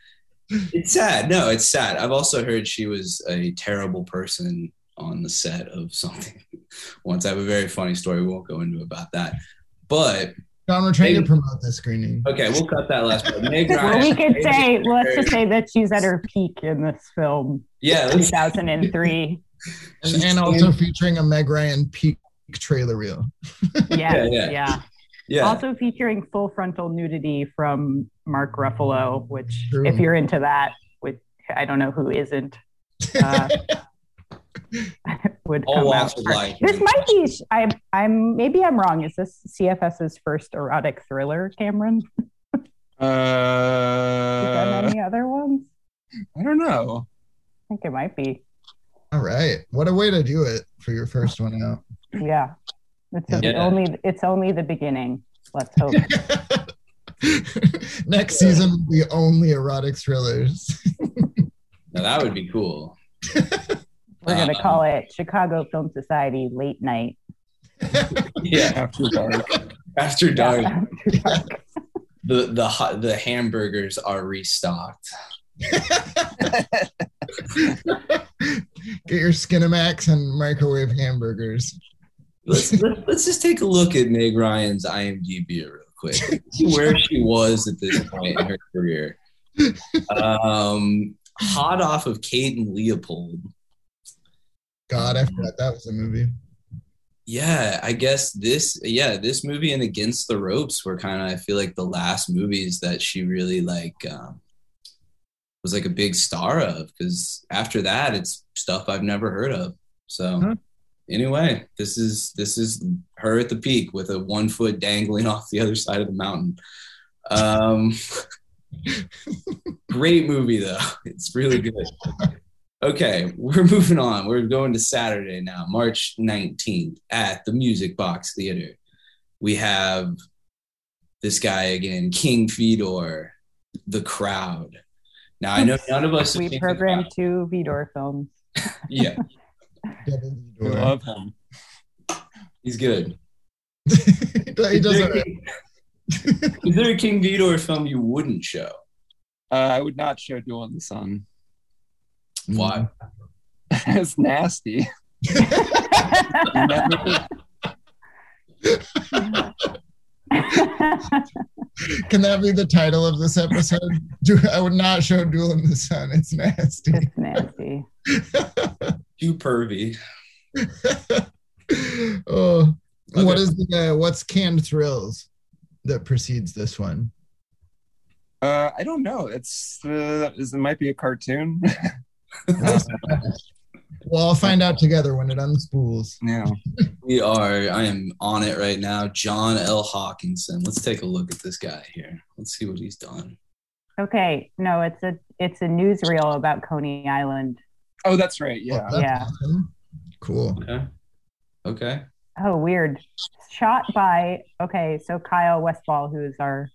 It's sad. No, it's sad. I've also heard she was a terrible person on the set of something. [laughs] Once I have a very funny story. We won't go into about that. But John, we're trying Maybe- to promote this screening. okay, we'll cut that last part. Meg [laughs] well, Ryan, we could maybe- say let's just say that she's at her peak in this film, yeah, 2003. And, and also featuring a Meg Ryan peak trailer reel. Yeah, yeah. yeah. yeah. Also featuring full frontal nudity from Mark Ruffalo, which, True. if you're into that, which I don't know who isn't, uh, [laughs] [laughs] would All come walks out. of life. This might be. I, I'm maybe I'm wrong. Is this CFS's first erotic thriller, Cameron? [laughs] Have Uh, any other ones? I don't know. I think it might be. All right. What a way to do it for your first one out. Yeah, it's a- Yeah. only it's only the beginning. Let's hope. [laughs] Next season will be only erotic thrillers. Now that would be cool. We're gonna Um, call it Chicago Film Society Late Night. [laughs] Yeah, After dark. after dark, After dark. [laughs] the the hot- the hamburgers are restocked. [laughs] Get your Skinamax and microwave hamburgers. Let's let, let's just take a look at Meg Ryan's IMDb real quick. See where she was at this point in her career. Um, hot off of Kate and Leopold. God, I forgot that was a movie. Yeah, I guess this yeah, this movie and Against the Ropes were kind of I feel like the last movies that she really like um was like a big star of because after that it's stuff I've never heard of. So Huh. anyway, this is this is her at the peak with a one foot dangling [laughs] off the other side of the mountain. Um [laughs] great movie though. It's really good. [laughs] Okay, [laughs] we're moving on. We're going to Saturday now, March 19th at the Music Box Theater. We have this guy again, King Vidor, The Crowd. Now, I know none of us have We seen The programmed Crowd. two Vidor films. [laughs] Yeah, Double I love him. he's good. [laughs] he Is does there, it. is there a King Vidor film you wouldn't show? Uh, I would not show Duel in the Sun. Why? [laughs] it's nasty. [laughs] Can that be the title of this episode? Do, I would not show Duel in the Sun. It's nasty. it's nasty. [laughs] Too pervy. oh, what Okay. is the uh, what's canned thrills that precedes this one? Uh, I don't know. It's uh, is it might be a cartoon. [laughs] Well, I'll find out together when it unspools. yeah. [laughs] We are, I am on it right now. John L. Hawkinson. Let's take a look at this guy here. Let's see what he's done. Okay, no, it's a it's a newsreel about Coney Island. Oh, that's right. Yeah. Oh, that's Yeah. awesome. Cool. Okay. Okay. Oh, weird. Shot by okay, so Kyle Westphal, who is our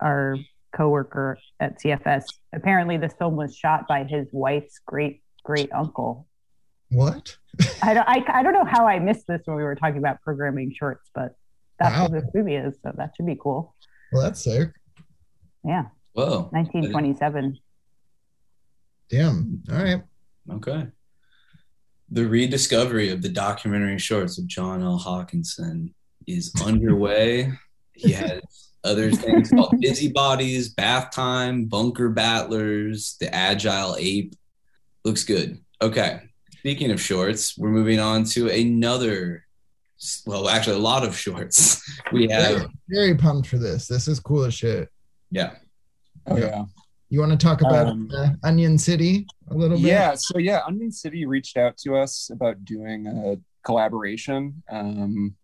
our coworker at CFS. Apparently, this film was shot by his wife's great great uncle. What? [laughs] I don't I, I don't know how I missed this when we were talking about programming shorts, but that's Wow. what this movie is. So that should be cool. Well, that's sick. Yeah, Whoa. 1927. Damn. All right. Okay. The rediscovery of the documentary shorts of John L. Hawkinson is underway. He [laughs] has other [laughs] things called busybodies, bath time, bunker battlers, the agile ape. Looks good. Okay. Speaking of shorts, we're moving on to another. Well, actually, a lot of shorts. [laughs] We have, Very, very pumped for this. This is cool as shit. yeah. Oh yeah. You want to talk about Um, uh, Onion City a little bit? Yeah, so yeah, Onion City reached out to us about doing a collaboration um,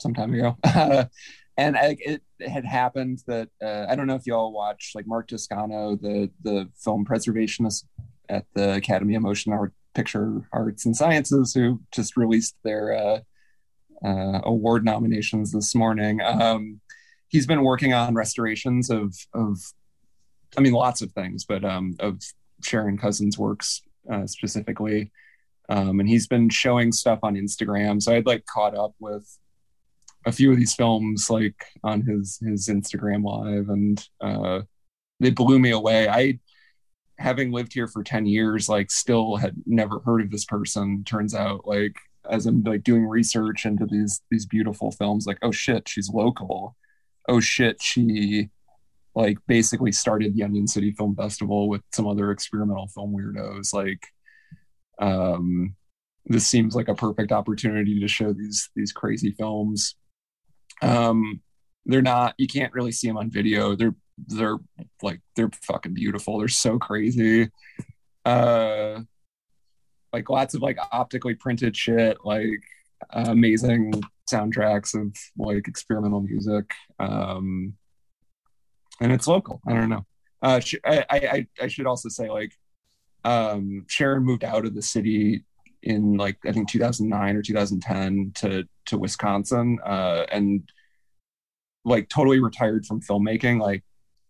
some time ago, [laughs] and I, it had happened that uh, I don't know if y'all watch like Mark Toscano, the the film preservationist at the Academy of Motion Art Picture Arts and Sciences, who just released their uh, uh, award nominations this morning. Um, he's been working on restorations of of I mean, lots of things, but um, of Sharon Couzin's works uh, specifically. Um, and he's been showing stuff on Instagram. So I'd like caught up with a few of these films like on his his Instagram live, and uh, they blew me away. I, having lived here for ten years, like still had never heard of this person. Turns out, like as I'm like doing research into these these beautiful films, like oh shit, she's local. Oh shit, she like basically started the Onion City Film Festival with some other experimental film weirdos. Like, um, this seems like a perfect opportunity to show these these crazy films. Um, they're not you can't really see them on video. They're they're like they're fucking beautiful. They're so crazy. Uh, like lots of like optically printed shit. Like amazing soundtracks of like experimental music. Um, and it's local. I don't know. Uh, sh- I, I I should also say like um, Sharon moved out of the city in like I think 2009 or 2010 to to Wisconsin, uh, and like totally retired from filmmaking. Like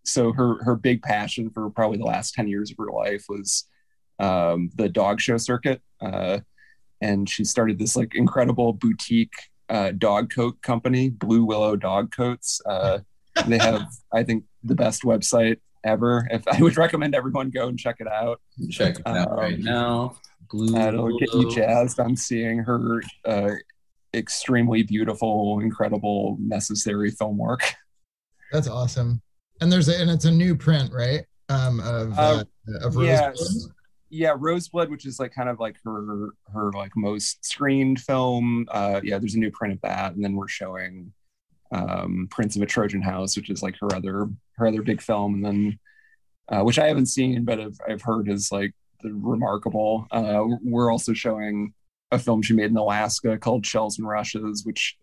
so, her her big passion for probably the last 10 years of her life was um, the dog show circuit, uh, and she started this like incredible boutique uh, dog coat company, Blue Willow Dog Coats. Uh, they have, I think, the best website ever. If I would recommend everyone go and check it out. Check it out right Um, now. Blue. That'll get you Willow. jazzed on seeing her uh, extremely beautiful, incredible, necessary film work. That's awesome. And there's a, and it's a new print, right? Um, of uh, of yes. Rosebud? Yeah, Roseblood, which is like kind of like her her like most screened film. Uh, yeah, there's a new print of that, and then we're showing um, Prince of a Trojan House, which is like her other her other big film, and then uh, which I haven't seen, but I've I've heard is like the remarkable. Uh, we're also showing a film she made in Alaska called Shells and Rushes, which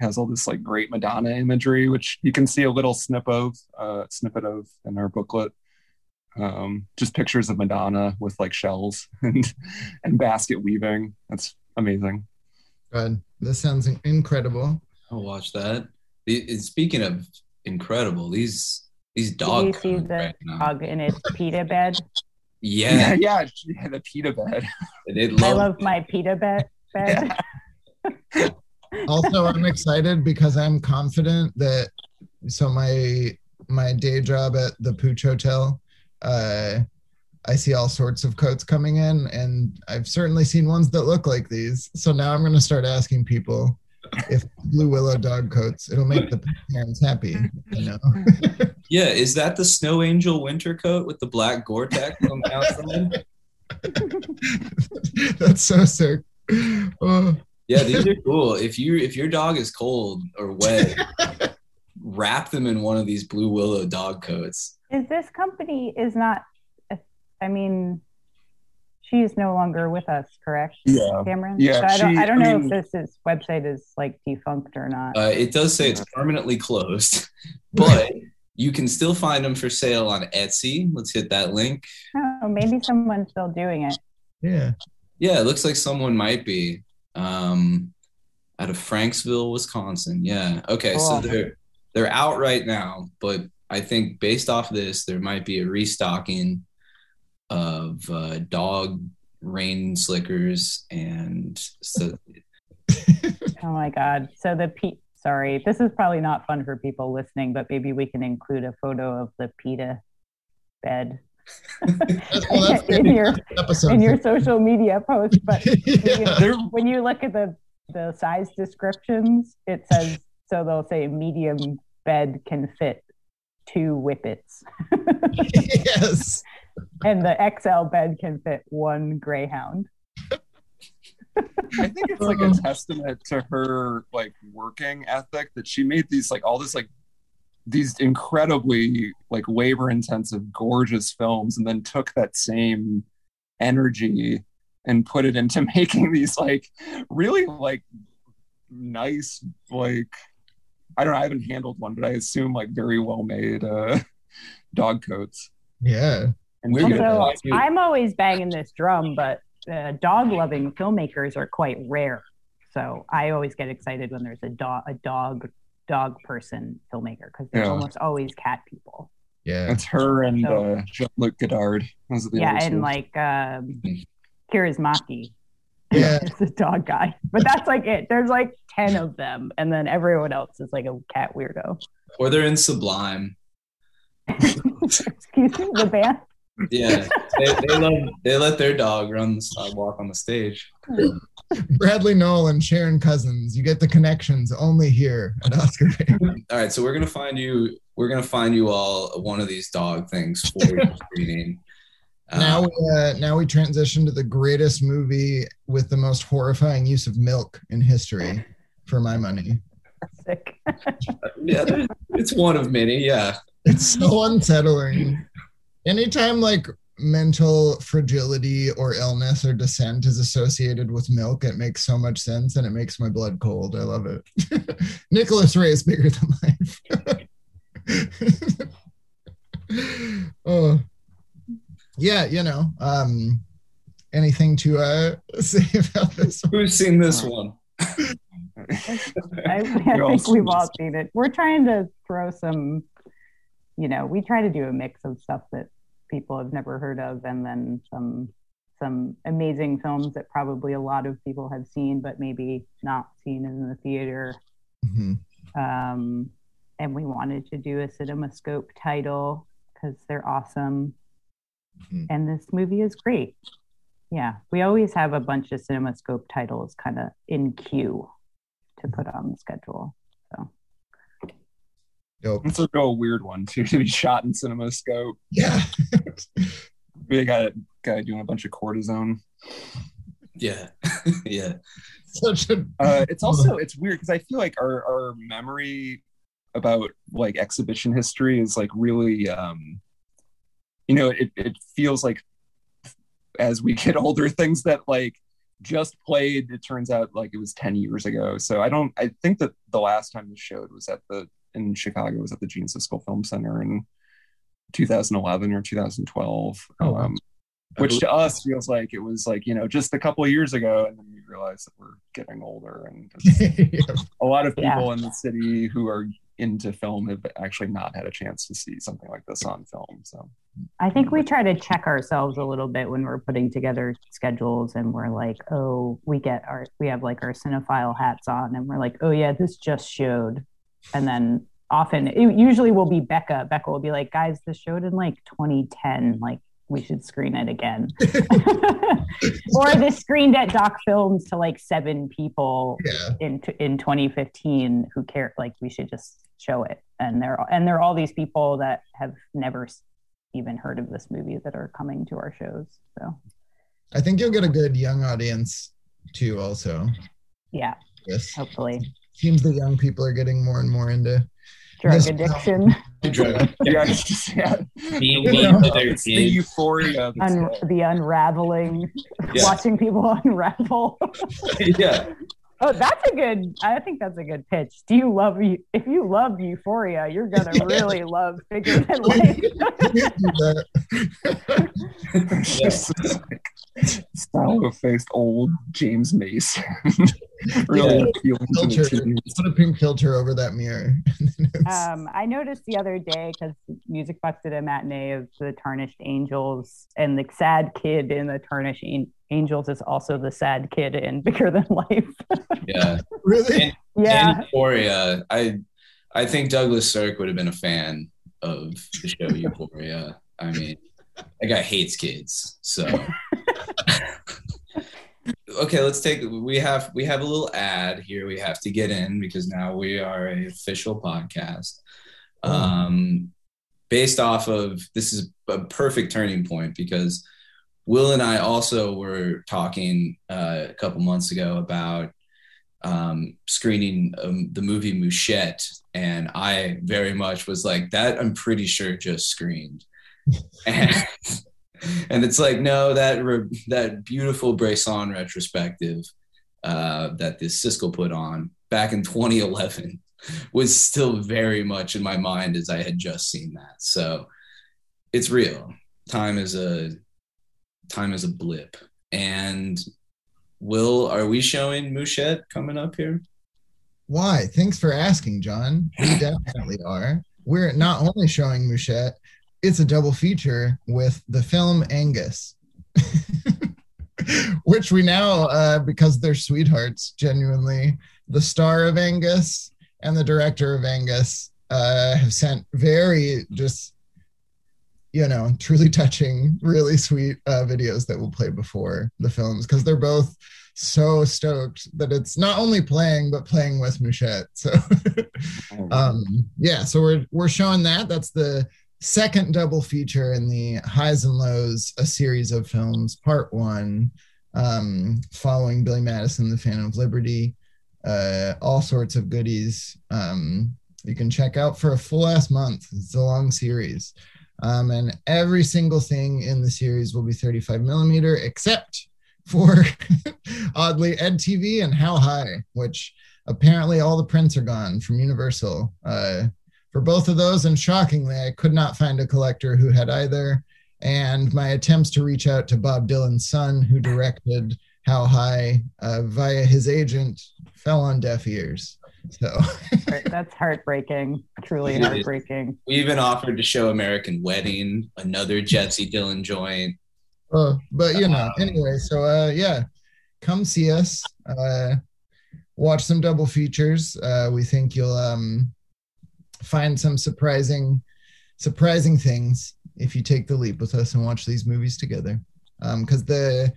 has all this like great Madonna imagery, which you can see a little snip of uh, snippet of in our booklet um, just pictures of Madonna with like shells [laughs] and and basket weaving. That's amazing. Good. this sounds incredible. I'll watch that. The- and Speaking of incredible, these these Did you see the right now. dog in its pita bed? Yeah, [laughs] yeah, she had a pita bed. [laughs] I love. love my pita [laughs] bed. bed. also i'm excited because i'm confident that so my my day job at the pooch hotel uh i see all sorts of coats coming in and i've certainly seen ones that look like these so now i'm going to start asking people if blue willow dog coats it'll make the parents happy you know [laughs] Yeah, is that the Snow Angel winter coat with the black Gore-Tex on the outside? [laughs] that's so sick oh, Yeah, these are cool. If you if your dog is cold or wet, wrap them in one of these blue willow dog coats. Is this company is not? I mean, she is no longer with us, correct? Yeah. Cameron. Yeah, So I don't. she- I don't I know mean- if this is website is like defunct or not. Uh, it does say it's permanently closed, [laughs] but you can still find them for sale on Etsy. Let's hit that link. oh, maybe someone's still doing it. yeah Yeah, it looks like someone might be um, out of Franksville, Wisconsin. Yeah. Okay, so they're they're out right now, but I think based off this, there might be a restocking of uh, dog rain slickers and so [laughs] Oh my god. So the P. Sorry, this is probably not fun for people listening, but maybe we can include a photo of the pita bed well, that's [laughs] in your episode in your social media post. But [laughs] yeah. There, when you look at the the size descriptions, it says so they'll say medium bed can fit two whippets, yes and the XL bed can fit one greyhound. I think it's like a [laughs] testament to her like working ethic that she made these like all this like these incredibly like labor intensive gorgeous films and then took that same energy and put it into [laughs] making these like really like nice like I don't know I haven't handled one but I assume like very well made uh dog coats yeah and We're Also, I'm always banging this drum, but uh, dog loving filmmakers are quite rare. So I always get excited when there's a dog a dog dog person filmmaker because there's Yeah. almost always cat people. yeah it's her and So- uh Jean-Luc Godard Those are the yeah, and two. like um, Kaurismäki yeah [laughs] is a dog guy, but that's like it. There's like ten of them, and then everyone else is like a cat weirdo. or they're in Sublime. [laughs] Excuse me, the band. Yeah, [laughs] they, they love they let their dog run the sidewalk on the stage. Bradley Nowell and Sharon Couzin. You get the connections only here at Oscar. All right, so we're gonna find you. We're gonna find you all one of these dog things for your [laughs] screening. now, Um, we, uh, now we transition to the greatest movie with the most horrifying use of milk in history, for my money. Sick. yeah, it's one of many. Yeah, It's so unsettling. Anytime like mental fragility or illness or dissent is associated with milk, it makes so much sense and it makes my blood cold. I love it. [laughs] Nicholas Ray is bigger than life. [laughs] oh, yeah, you know. Um, anything to uh, [laughs] say about this? one? who's seen this one? I, I think we've all seen it. We're trying to throw some, you know, we try to do a mix of stuff that people have never heard of and then some some amazing films that probably a lot of people have seen, but maybe not seen in the theater. Mhm. Um, and we wanted to do a CinemaScope title because they're awesome. Mhm. And this movie is great. Yeah, we always have a bunch of CinemaScope titles kind of in queue to put on the schedule. So Dope. It's a real weird one too to be shot in CinemaScope. Yeah. [laughs] We got a guy doing a bunch of cortisone. Yeah. [laughs] yeah. Such a Uh, it's also [laughs] it's weird because I feel like our our memory about like exhibition history is like really um you know it, it feels like as we get older things that like just played it turns out like it was 10 years ago so i don't i think that the last time this showed was at the in chicago was at the gene siskel film center in 2011 or 2012 Oh, wow. um, which to us feels like it was like you know just a couple of years ago and then we realize that we're getting older and [laughs] a lot of Yeah. people in the city who are into film have actually not had a chance to see something like this on film so I think we try to check ourselves a little bit when we're putting together schedules and we're like, oh, we get our, we have like our cinephile hats on and we're like, oh yeah, this just showed. And then often, it usually will be Becca. Becca will be like, guys, this showed in like 2010. Like, we should screen it again. [laughs] or this screened at Doc Films to like seven people yeah. in in 2015 who care like we should just show it and there and there are all these people that have never even heard of this movie that are coming to our shows so I think you'll get a good young audience too, also. yeah Yes. hopefully Seems the young people are getting more and more into drug Yes. addiction. Drug- [laughs] yeah, yeah. [laughs] Being You know, to their it's the euphoria that's, un- the unraveling. Yeah. [laughs] watching people unravel. Yeah. oh that's a good i think that's a good pitch. Do you love you if you love euphoria you're gonna really love bigger than life. It's just like sallow faced old James Mason. [laughs] really Yeah. appealing to filter. the teens. Put a pink filter over that mirror. [laughs] Um, I noticed the other day because Music Box did a matinee of the Tarnished Angels, and the sad kid in the Tarnished An- Angels is also the sad kid in Bigger Than Life. [laughs] Yeah. really? yeah, And Euphoria. I I think Douglas Sirk would have been a fan of the show Euphoria. I mean, that guy hates kids. So okay, let's take we have we have a little ad here we have to get in because now we are a official podcast. Um based off of this is a perfect turning point because Will and I also were talking uh, a couple months ago about um, screening um, the movie Mouchette, and I very much was like, "That I'm pretty sure just screened," [laughs] and, and it's like, no, that re- that beautiful Bresson retrospective uh, that this Siskel put on back in 2011 [laughs] was still very much in my mind as I had just seen that. So it's real. Time is a time is a blip, and Will, are we showing Mouchette coming up here? Why? Thanks for asking, John. We [laughs] definitely are. We're not only showing Mouchette, it's a double feature with the film Angus, [laughs] which we now, uh, because they're sweethearts, genuinely, the star of Angus and the director of Angus uh, have sent very just, you know, truly touching, really sweet uh, videos that we'll play before the films because they're both so stoked that it's not only playing but playing with Mouchette. So [laughs] um yeah, so we're we're showing that. That's the second double feature in the highs and lows, a series of films, part one, um, following Billy Madison, the Phantom of Liberty, uh, all sorts of goodies. Um, you can check out for a full ass month. It's a long series. Um, and every single thing in the series will be 35 millimeter, except for [laughs] oddly Ed TV and How High, which apparently all the prints are gone from Universal. Uh, for both of those, and shockingly, I could not find a collector who had either. And my attempts to reach out to Bob Dylan's son, who directed How High uh, via his agent, fell on deaf ears. So that's heartbreaking. Truly It is. heartbreaking. We even offered to show American Wedding, another Jesse Dylan joint. Uh, but you know, anyway, so uh, yeah, come see us. Uh, watch some double features. Uh, we think you'll um, find some surprising, surprising things if you take the leap with us and watch these movies together. Because the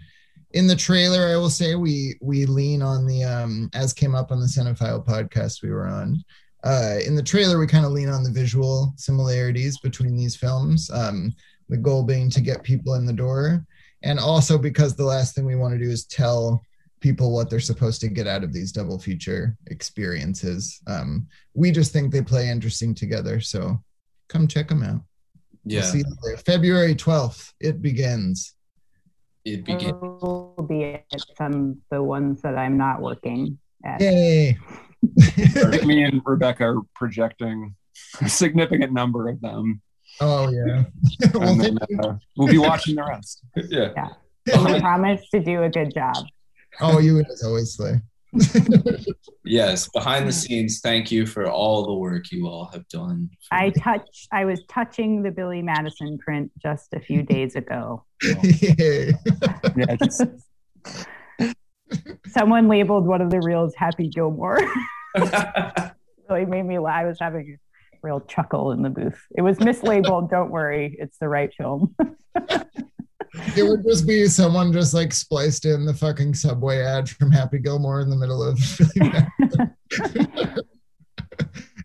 in the trailer, I will say we we lean on the um, as came up on the Cinephile podcast we were on. Uh, in the trailer, we kind of lean on the visual similarities between these films. Um, the goal being to get people in the door, and also because the last thing we want to do is tell people what they're supposed to get out of these double feature experiences. Um, we just think they play interesting together, so come check them out. We'll Yeah, see you there. February twelfth, it begins. it began. will be at some the ones that I'm not working at. Yay! [laughs] Me and Rebecca are projecting a significant number of them. oh yeah. [laughs] well, then, uh, we'll be watching the rest. Yeah. I promise to do a good job. Oh, you as always, Slay. [laughs] Yes, behind the scenes, thank you for all the work you all have done. I me. touch. I was touching the Billy Madison print just a few days ago. Yay. Yeah, just [laughs] Someone labeled one of the reels Happy Gilmore. [laughs] really made me laugh. I was having a real chuckle in the booth. It was mislabeled. Don't worry, it's the right film. It would just be someone just like spliced in the fucking subway ad from Happy Gilmore in the middle of [laughs]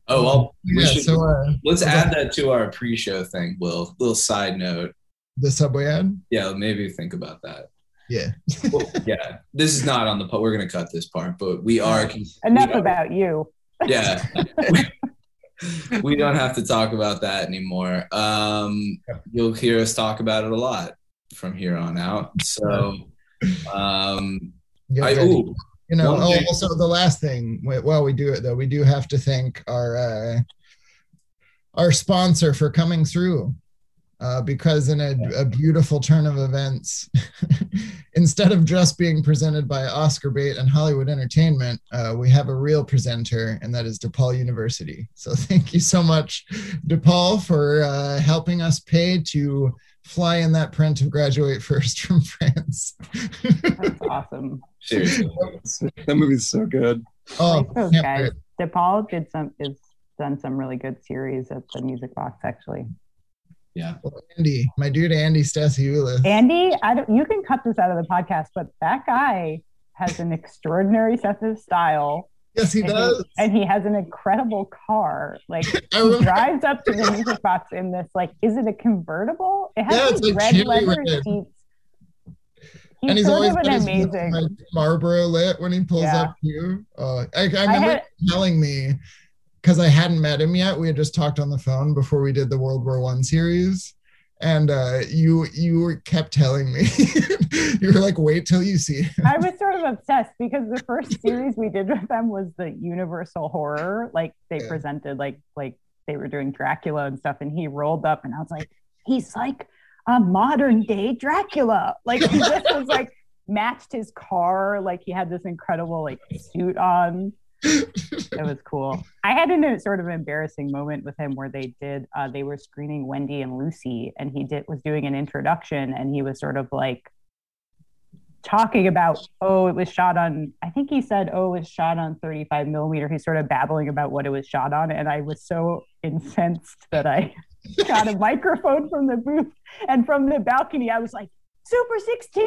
oh well, we yeah, should, so uh, let's add that to our pre-show thing. Will little side note. the subway ad. Yeah, maybe think about that. Yeah. Well, yeah, this is not on the. po- We're gonna cut this part, but we are. Enough we are- about you. yeah [laughs] we don't have to talk about that anymore um you'll hear us talk about it a lot from here on out. So um Get I, ooh, you know oh, thing- also the last thing while we do it though we do have to thank our uh our sponsor for coming through uh, because in a, a beautiful turn of events [laughs] instead of just being presented by oscar bait and hollywood entertainment uh, we have a real presenter and that is depaul university. So [laughs] thank you so much depaul for uh, helping us pay to fly in that print of graduate first [laughs] from france That's awesome. seriously that movie's so good. oh like those guys. DePaul did some is done some really good series at the Music Box actually. yeah Well, Andy, my dude Andy Stasiulis. Andy, I don't, you can cut this out of the podcast, but that guy has an extraordinary sense of style. Yes, he and does. and he has an incredible car. Like [laughs] he drives up to the music box in this like is it a convertible? It has Yeah, red leather seats. and He's, he's always an amazing. like, Marlboro lit when he pulls Yeah. up to you. Uh, I, I remember had- telling me because I hadn't met him yet. We had just talked on the phone before we did the World War One series, and uh, you you were kept telling me [laughs] you were like, wait till you see. him." I was sort of obsessed because the first series we did with them was the Universal horror. Like they Yeah. presented like like they were doing Dracula and stuff, and he rolled up, and I was like, he's like a modern day Dracula. Like he just was like matched his car. Like he had this incredible like suit on. It was cool. I had a sort of embarrassing moment with him where they did uh, they were screening Wendy and Lucy, and he did was doing an introduction, and he was sort of like talking about oh it was shot on i think he said oh it was shot on 35 millimeter he's sort of babbling about what it was shot on and i was so incensed that i [laughs] got a microphone from the booth and from the balcony i was like super 16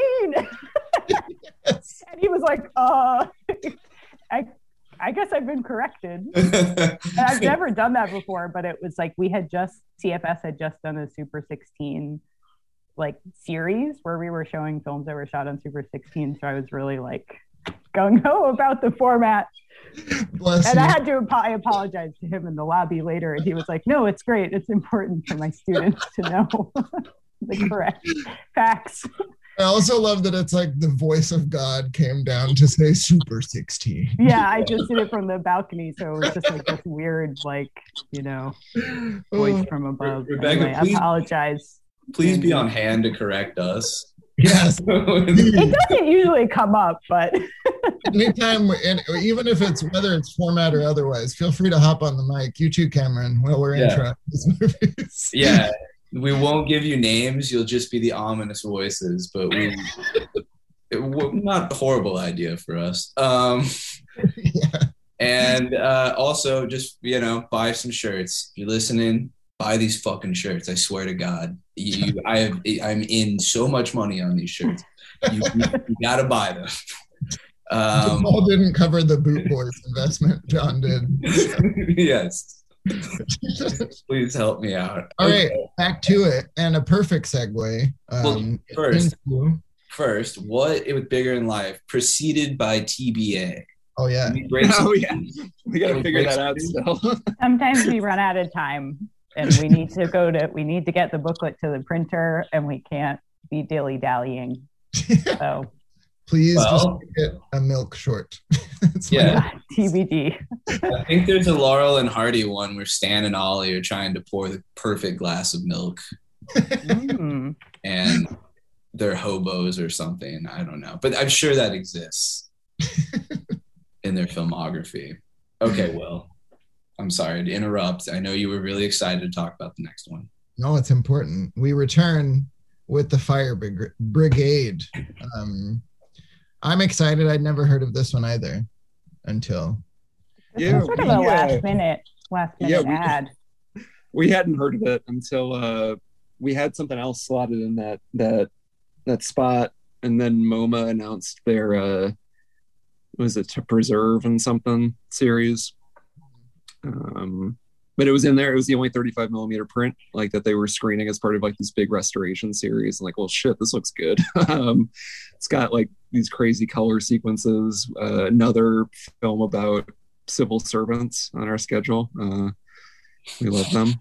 Yes. [laughs] and he was like uh [laughs] i i guess i've been corrected [laughs] I've never done that before, but it was like we had just CFS had just done a Super 16 like series where we were showing films that were shot on Super 16. So I was really like gung ho about the format, Bless and you. I had to I apologize to him in the lobby later, and he was like, "No, it's great. It's important for my students to know [laughs] the correct facts." I also love that it's like the voice of God came down to say Super 16. Yeah, I just did it from the balcony, so it was just like this weird, like you know, voice Oh, from above. Rebecca, anyway, I apologize. please be on hand to correct us yes. [laughs] It doesn't usually come up, but [laughs] Anytime, and even if it's whether it's format or otherwise, feel free to hop on the mic. You too, Cameron, while we're Yeah. intro these movies. yeah [laughs] we won't give you names. You'll just be the ominous voices, but we. [laughs] It, not a horrible idea for us. Um, yeah. [laughs] and uh, also, just you know, buy some shirts. If you're listening, buy these fucking shirts. I swear to God, you, you- I have, I'm in so much money on these shirts. You, you, you gotta buy them. Um, Paul didn't cover the boot boys investment. John did. [laughs] yes, [laughs] please help me out. All right, Okay. back to it, and a perfect segue. Um, Well, first- into- First, what it was bigger in life, preceded by TBA. oh yeah, [laughs] we Oh yeah, we got to figure that out still. [laughs] Sometimes we run out of time and we need to go to we need to get the booklet to the printer and we can't be dilly dallying. So please Well- just make it a milk short. [laughs] That's my- Yeah. [laughs] TBD. I think there's a Laurel and Hardy one where Stan and Ollie are trying to pour the perfect glass of milk, Mm. and they're hobos or something. I don't know, but I'm sure that exists [laughs] in their filmography. Okay, well, I'm sorry to interrupt. I know you were really excited to talk about the next one. No, it's important. We return with the fire brig- brigade. Um, I'm excited. I'd never heard of this one either until This Yeah, was sort of we, a uh, last minute last yeah, minute we- ad. [laughs] we hadn't heard of it until uh, we had something else slotted in that that that spot, and then MoMA announced their uh, was it to preserve and something series. Um, but it was in there. It was the only 35 millimeter print, like that they were screening as part of like this big restoration series. And like, well, shit, this looks good. [laughs] um, it's got like these crazy color sequences. Uh, another film about civil servants on our schedule. Uh, we love them.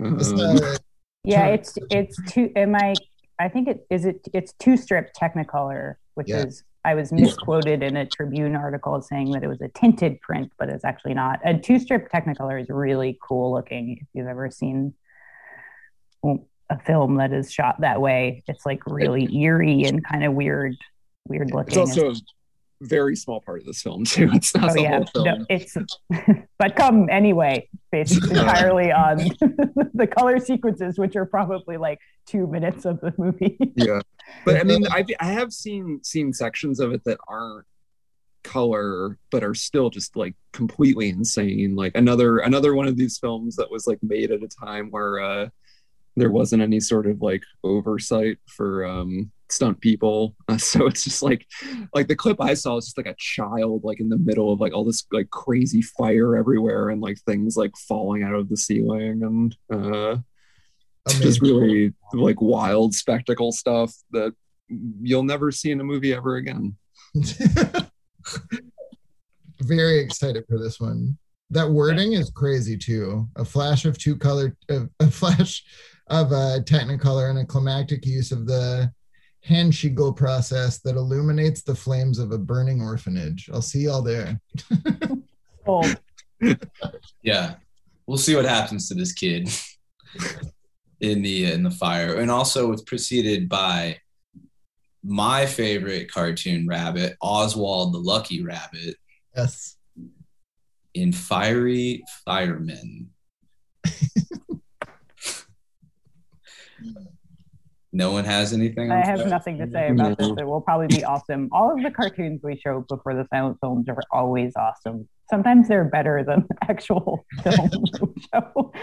Um, uh, [laughs] Yeah, it's it's two. Am I? I think it is it. It's two strip Technicolor, which Yeah. is I was misquoted in a Tribune article saying that it was a tinted print, but it's actually not. A two strip Technicolor is really cool looking. If you've ever seen a film that is shot that way, it's like really eerie and kind of weird, weird it's looking. also a very small part of this film [laughs] too. It's not oh the yeah, whole film. no, it's [laughs] but come anyway, based [laughs] entirely on the color sequences, which are probably like two minutes of the movie. yeah but i mean I've, i have seen seen sections of it that aren't color but are still just like completely insane like another another one of these films that was like made at a time where uh there wasn't any sort of like oversight for um stunt people [laughs] uh, so it's just like like the clip i saw was just like a child like in the middle of like all this like crazy fire everywhere and like things like falling out of the ceiling and uh just really like wild spectacle stuff that you'll never see in a movie ever again. [laughs] Very excited for this one. That wording is crazy too. A flash of two color, a, a flash of a Technicolor, and a climactic use of the Handschiegl process that illuminates the flames of a burning orphanage. I'll see y'all there. [laughs] Old. Oh. Yeah, we'll see what happens to this kid [laughs] in the in the fire, and also it's preceded by my favorite cartoon rabbit, Oswald the Lucky Rabbit, Yes. in Fiery Firemen. [laughs] no one has anything. I have Fire- nothing to say about this. It will probably be awesome. All of the cartoons we show before the silent films are always awesome. Sometimes they're better than the [laughs] actual films show. [laughs]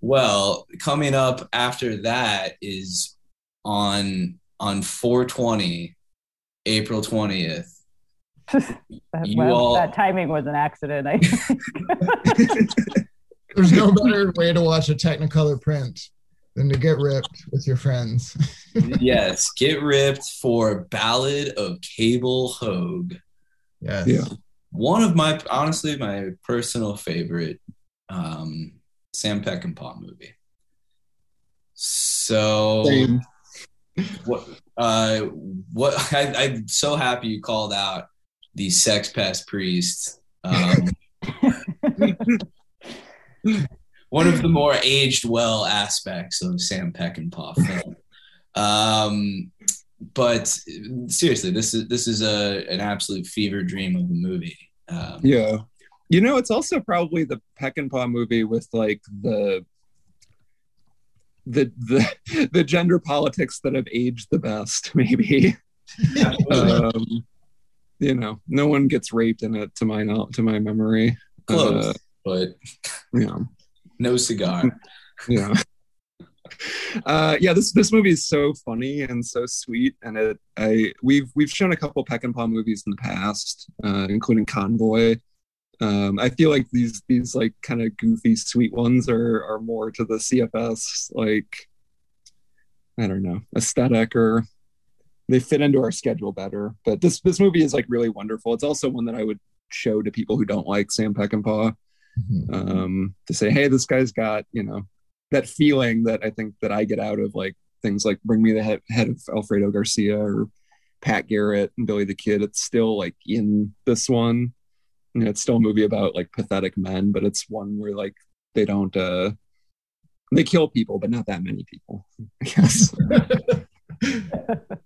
Well, coming up after that is on on 420, April 20th. [laughs] You well, all- that timing was an accident. I There's no better way to watch a Technicolor print than to get ripped with your friends. [laughs] yes, get ripped for Ballad of Cable Hogue. Yes. Yeah. One of my honestly my personal favorite um Sam Peckinpah movie. So Same. what uh what [laughs] I, I'm so happy you called out the sex pest priest. Um, [laughs] one of the more aged well aspects of Sam Peckinpah film. Um, but seriously, this is this is a an absolute fever dream of a movie. Um, Yeah. You know, it's also probably the Peckinpah movie with like the the the the gender politics that have aged the best, [laughs] maybe. um, you know, no one gets raped in it to my know- to my memory. Close, Uh, but yeah, no cigar. [laughs] yeah. Uh, yeah, this this movie is so funny and so sweet, and it I we've we've shown a couple Peckinpah movies in the past, uh, including Convoy. Um, I feel like these these like kind of goofy sweet ones are are more to the CFS like I don't know aesthetic or they fit into our schedule better. But this this movie is like really wonderful. It's also one that I would show to people who don't like Sam Peckinpah Mhm. um, to say, hey, this guy's got you know that feeling that I think that I get out of like things like Bring Me the Head, head of Alfredo Garcia or Pat Garrett and Billy the Kid. It's still like in this one. You know, it's still a movie about like pathetic men, but it's one where like they don't uh they kill people, but not that many people. [laughs] I guess. [laughs]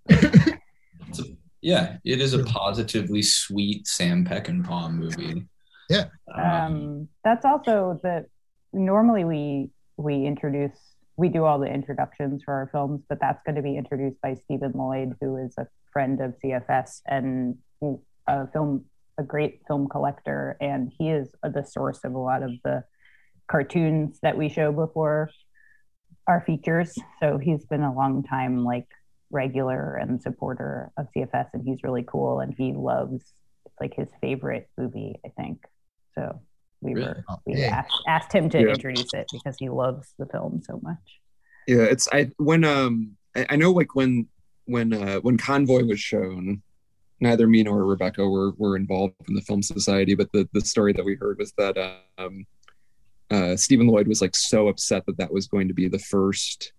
A- yeah, it is a positively sweet Sam Peckinpah movie. Yeah. um, that's also the normally we we introduce we do all the introductions for our films but that's going to be introduced by stephen lloyd who is a friend of cfs and a film a great film collector and he is the source of a lot of the cartoons that we show before our features so he's been a long time like regular and supporter of cfs and he's really cool and he loves it's like his favorite movie i think so we Really? were we Yeah. asked, asked him to Yeah. introduce it because he loves the film so much. Yeah, it's I when um I, I know like when when uh when Convoy was shown, neither me nor Rebecca were were involved in the film society, but the the story that we heard was that um uh Stephen Lloyd was like so upset that that was going to be the first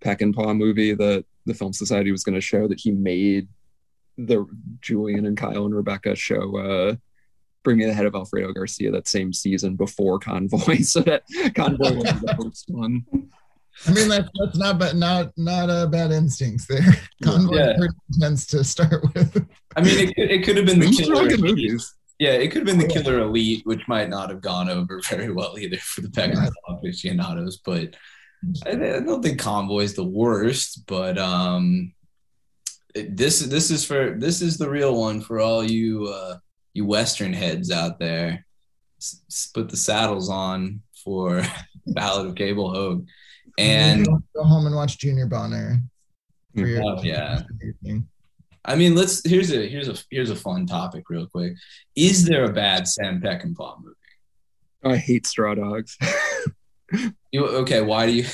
Peckinpah movie that the film society was going to show that he made the Julian and Kyle and Rebecca show uh Bring Me the Head of Alfredo Garcia that same season before Convoy, [laughs] so that Convoy was the first one. I mean, that's that's not but not not a bad instincts there. Convoy Yeah. pretty intense to start with. I mean, it, could- it could have been the killer. good Elite. movies. Yeah, it could have been the killer elite, which might not have gone over very well either for the Peckinpah aficionados. But I, I don't think Convoy's the worst. But um, this this is for this is the real one for all you uh, you Western heads out there. S- s- put the saddles on for [laughs] Ballad of Cable Hogue, and go home and watch Junior Bonner. for your- Oh, yeah. I mean, let's here's a here's a here's a fun topic real quick. Is there a bad Sam Peckinpah movie? Oh, I hate Straw Dogs. [laughs] You okay? Why do you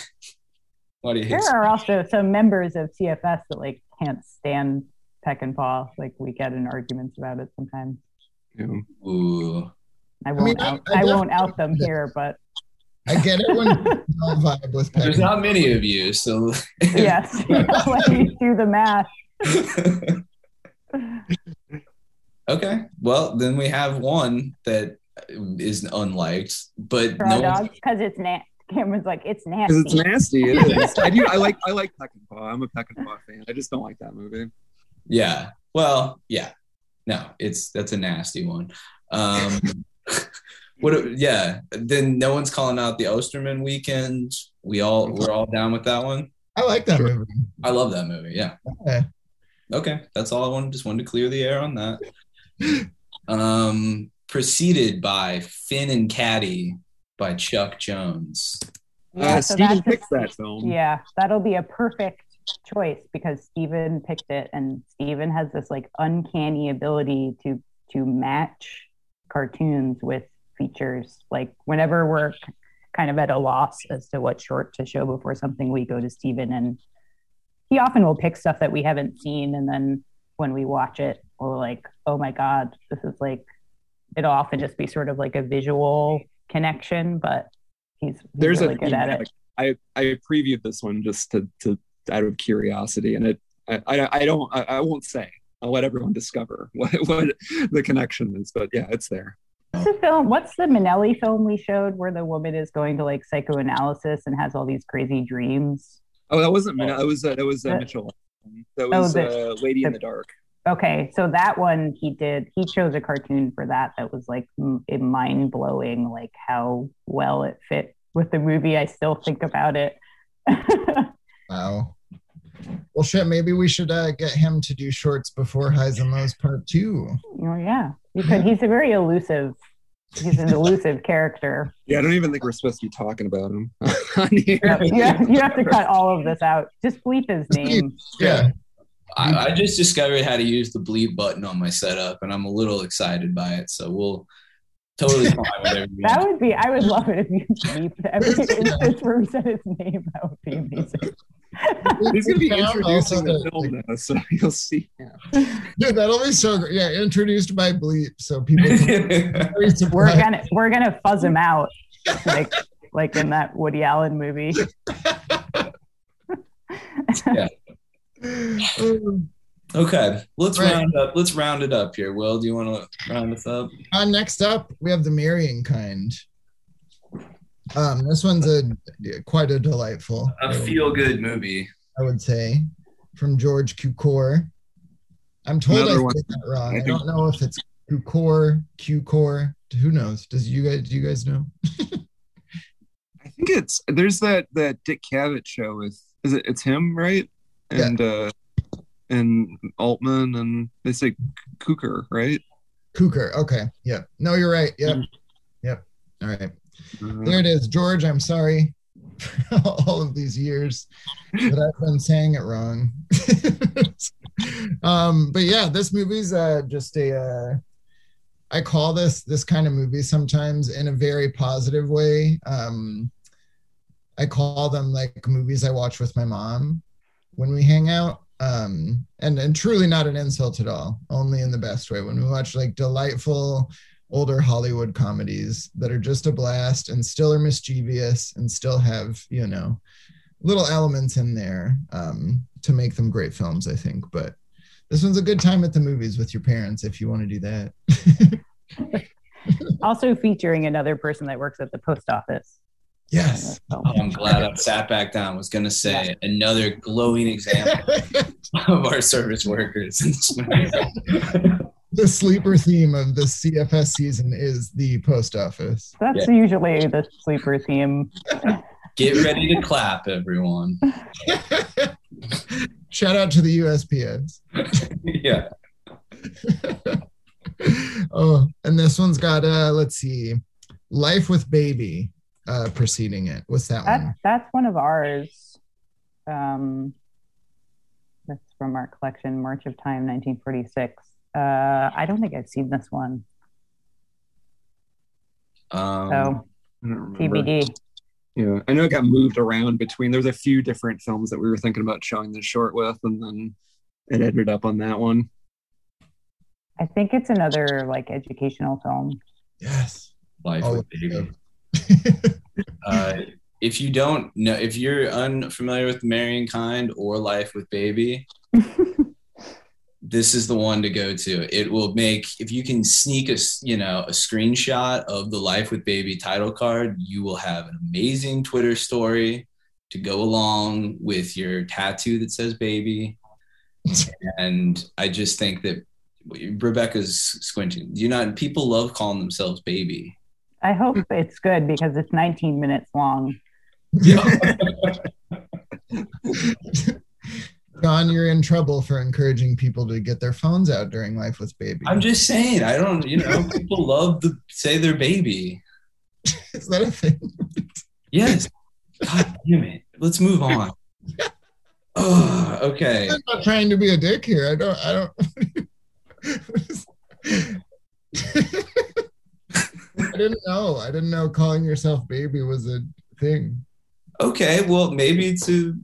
[laughs] why do you hate? There are also some members of CFS that like can't stand Peckinpah. Like we get in arguments about it sometimes. You Ooh, I won't mean, I- out, I I, won't out them it. [laughs] here, but I get it when [laughs] vibe with there's not many of you, so [laughs] yes, let me do the math. okay. Well, then we have one that is unliked, but Straw no dogs because it's nasty. Cameron's like it's because nasty. it's nasty. It is. I do. I like. I like Peckinpah. I'm a Peck and Paw fan. I just don't like that movie. Yeah. Well, yeah. No, it's that's a nasty one. [laughs] Um what yeah, then no one's calling out the Osterman weekend. We all we're all down with that one. I like that Sure. movie. I love that movie. Yeah. Yeah. Okay. That's all I wanted. Just wanted to clear the air on that. [laughs] Um preceded by Fin 'n Catty by Chuck Jones. Yeah, uh, so Steven that's picked that film. Yeah, that'll be a perfect choice because Steven picked it and Steven has this like uncanny ability to to match cartoons with features. Like whenever we're kind of at a loss as to what short to show before something, we go to Steven and he often will pick stuff that we haven't seen and then when we watch it, we're like, oh my God, this is like it'll often just be sort of like a visual connection, but he's, he's There's really a good at it. I I previewed this one just to to out of curiosity, and it I I, I don't I, I won't say. I'll let everyone discover [laughs] what what the connection is. But yeah, it's there. What's the film? What's the Minnelli film we showed where the woman is going to like psychoanalysis and has all these crazy dreams? Oh, that wasn't. Minnelli. That was uh, that was uh, Mitchell. That oh, was the- uh, Lady in the- the Dark. Okay, so that one he did. He chose a cartoon for that that was like a mind blowing, like how well it fit with the movie. I still think about it [laughs] Wow. Well, shit. Maybe we should uh, get him to do shorts before Highs and Lows Part Two. oh yeah, you could. He's a very elusive. He's an elusive character. Yeah, I don't even think we're supposed to be talking about him [laughs] on here. You have, you have to cut all of this out. Just bleep his name. Yeah. I, I just discovered how to use the bleep button on my setup, and I'm a little excited by it. So we'll totally fine with everything. [laughs] That would be. I would love it if you bleeped every instance where we said his name. That would be amazing. He's going to be introducing the film now, so [laughs] you'll see. Dude, that'll be so great. Yeah, introduced by Bleep, so people can [laughs] be very we're gonna we're gonna fuzz him out, like like in that Woody Allen movie. [laughs] okay, let's Right. round up. Let's round it up here. Will, do you want to round us up? Uh, next up, we have the marrying kind. Um, this one's a quite a delightful, A feel-good movie. I would say, from George Cukor. I'm told Another I one. that wrong. I I, don't know if it's Cukor, Cukor. Who knows? Does you guys? Do you guys know? [laughs] I think it's there's that that Dick Cavett show with is it it's him right Yeah. and uh and Altman and they say Cooker right. Cooker. Okay. Yep. No, you're right. Yep. Mm. Yep. All right. Uh, There it is, George. I'm sorry for [laughs] all of these years that I've been saying it wrong. [laughs] um, but yeah, this movie's uh, just a. Uh, I call this this kind of movie sometimes in a very positive way. Um, I call them like movies I watch with my mom when we hang out. Um, and and truly not an insult at all, only in the best way. When we watch like delightful older Hollywood comedies that are just a blast and still are mischievous and still have, you know, little elements in there um, to make them great films, I think. But this one's a good time at the movies with your parents if you want to do that. [laughs] Also featuring another person that works at the post office. yes. Oh, I'm glad I sat back down. I was gonna say another glowing example [laughs] of our service workers. [laughs] in this movie. the sleeper theme of the CFS season is the post office. that's usually the sleeper theme. [laughs] Get ready to clap, everyone. [laughs] Shout out to the USPS. [laughs] yeah. oh, and this one's got uh let's see, Life with Baby uh preceding it. What's that That's one? that's one of ours. Um, that's from our collection, March of Time, 1946. Uh, I don't think I've seen this one. Um, So I don't remember. TBD. Yeah, I know it got moved around between. There's a few different films that we were thinking about showing this short with, and then it ended up on that one. I think it's another like educational film. Yes. Life Oh, with baby. [laughs] Uh, if you don't know, if you're unfamiliar with Marrying Kind or Life with Baby, [laughs] this is the one to go to. It will make if you can sneak a you know a screenshot of the Life with Baby title card, you will have an amazing Twitter story to go along with your tattoo that says baby. And I just think that Rebecca's squinting. You know, people love calling themselves baby. I hope it's good because it's 19 minutes long. [laughs] John, you're in trouble for encouraging people to get their phones out during Life with Baby. I'm just saying, I don't, you know, [laughs] people love to say they're baby. Is that a thing? Yes. God damn it. Let's move on. [laughs] Oh, okay. I'm not trying to be a dick here. I don't. I don't. I didn't know. I didn't know calling yourself baby was a thing. Okay. Well, maybe to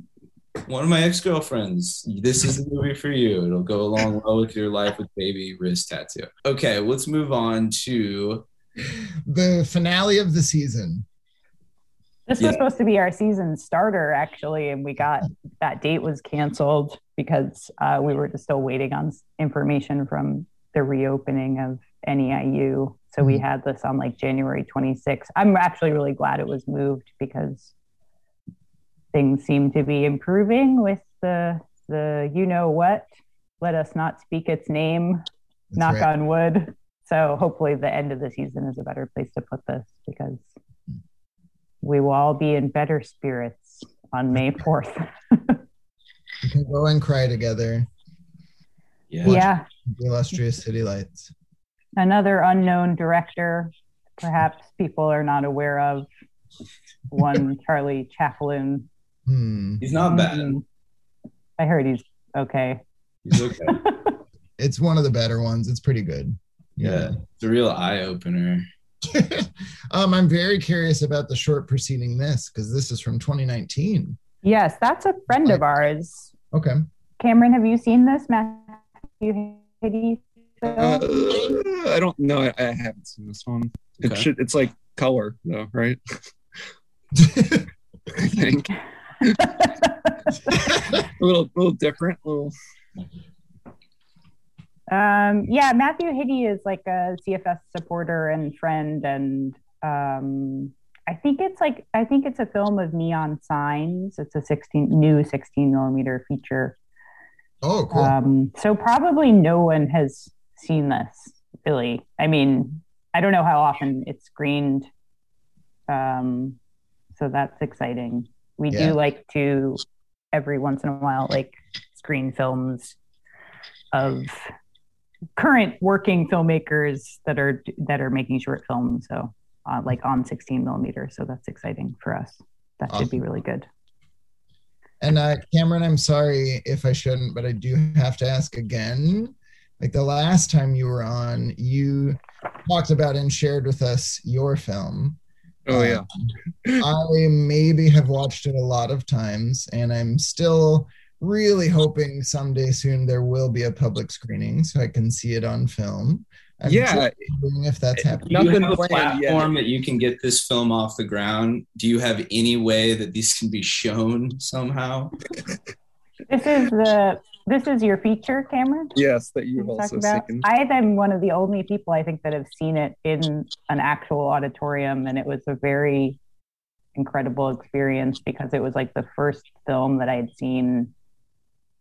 one of my ex girlfriends, this is the movie for you. It'll go along well with your life with baby wrist tattoo. Okay. Let's move on to. The finale of the season. This Yeah. was supposed to be our season starter, actually, and we got that date was canceled because uh, we were just still waiting on information from the reopening of NEIU. So we Mhm. had this on like January 26th. I'm actually really glad it was moved because things seem to be improving with the the you know what. Let us not speak its name. That's knock right. on wood. So hopefully the end of the season is a better place to put this because we will all be in better spirits on May [laughs] 4th. We can go and cry together. Yeah. yeah, The illustrious city lights. another unknown director, perhaps people are not aware of. One [laughs] Charlie Chaplin. Hmm. He's not bad. Mm, I heard he's okay. He's okay. [laughs] It's one of the better ones. It's pretty good. yeah. It's a real eye opener. [laughs] um, I'm very curious about the short preceding this because this is from 2019. Yes, that's a friend of ours. Okay. Cameron, have you seen this Matthew Hitty film? Uh, I don't know. I, I haven't seen this one. It Okay. should. It's like color though, right? [laughs] I think [laughs] a little, little different. little. Um, yeah, Matthew Hitty is like a CFS supporter and friend, and um, I think it's like I think it's a film of neon signs. It's a sixteen new sixteen millimeter feature. oh, cool. Um, so probably no one has seen this. Really, I mean, I don't know how often it's screened. Um, so that's exciting. We Yeah. do like to every once in a while like screen films of current working filmmakers that are that are making short films. So uh, like on 16 millimeter. So that's exciting for us. That should be really good. And uh, Cameron, I'm sorry if I shouldn't, but I do have to ask again. Like the last time you were on, you talked about and shared with us your film. Oh yeah. Um, I maybe have watched it a lot of times, and I'm still really hoping someday soon there will be a public screening so I can see it on film. I'm Yeah. wondering if that's happening. Do you Nothing have a planned yet. platform that you can get this film off the ground? Do you have any way that these can be shown somehow? This is the this is your feature, Cameron. Yes, that you've also seen. I am one of the only people I think that have seen it in an actual auditorium, and it was a very incredible experience because it was like the first film that I had seen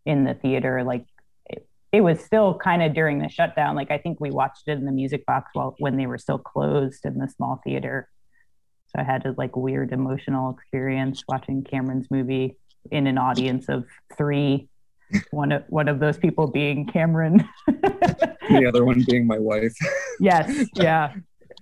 in the theater. Like it, it was still kind of during the shutdown. Like I think we watched it in the music box while when they were still closed in the small theater. So I had a like weird emotional experience watching Cameron's movie in an audience of three. One of one of those people being Cameron. [laughs] The other one being my wife. yes, yeah.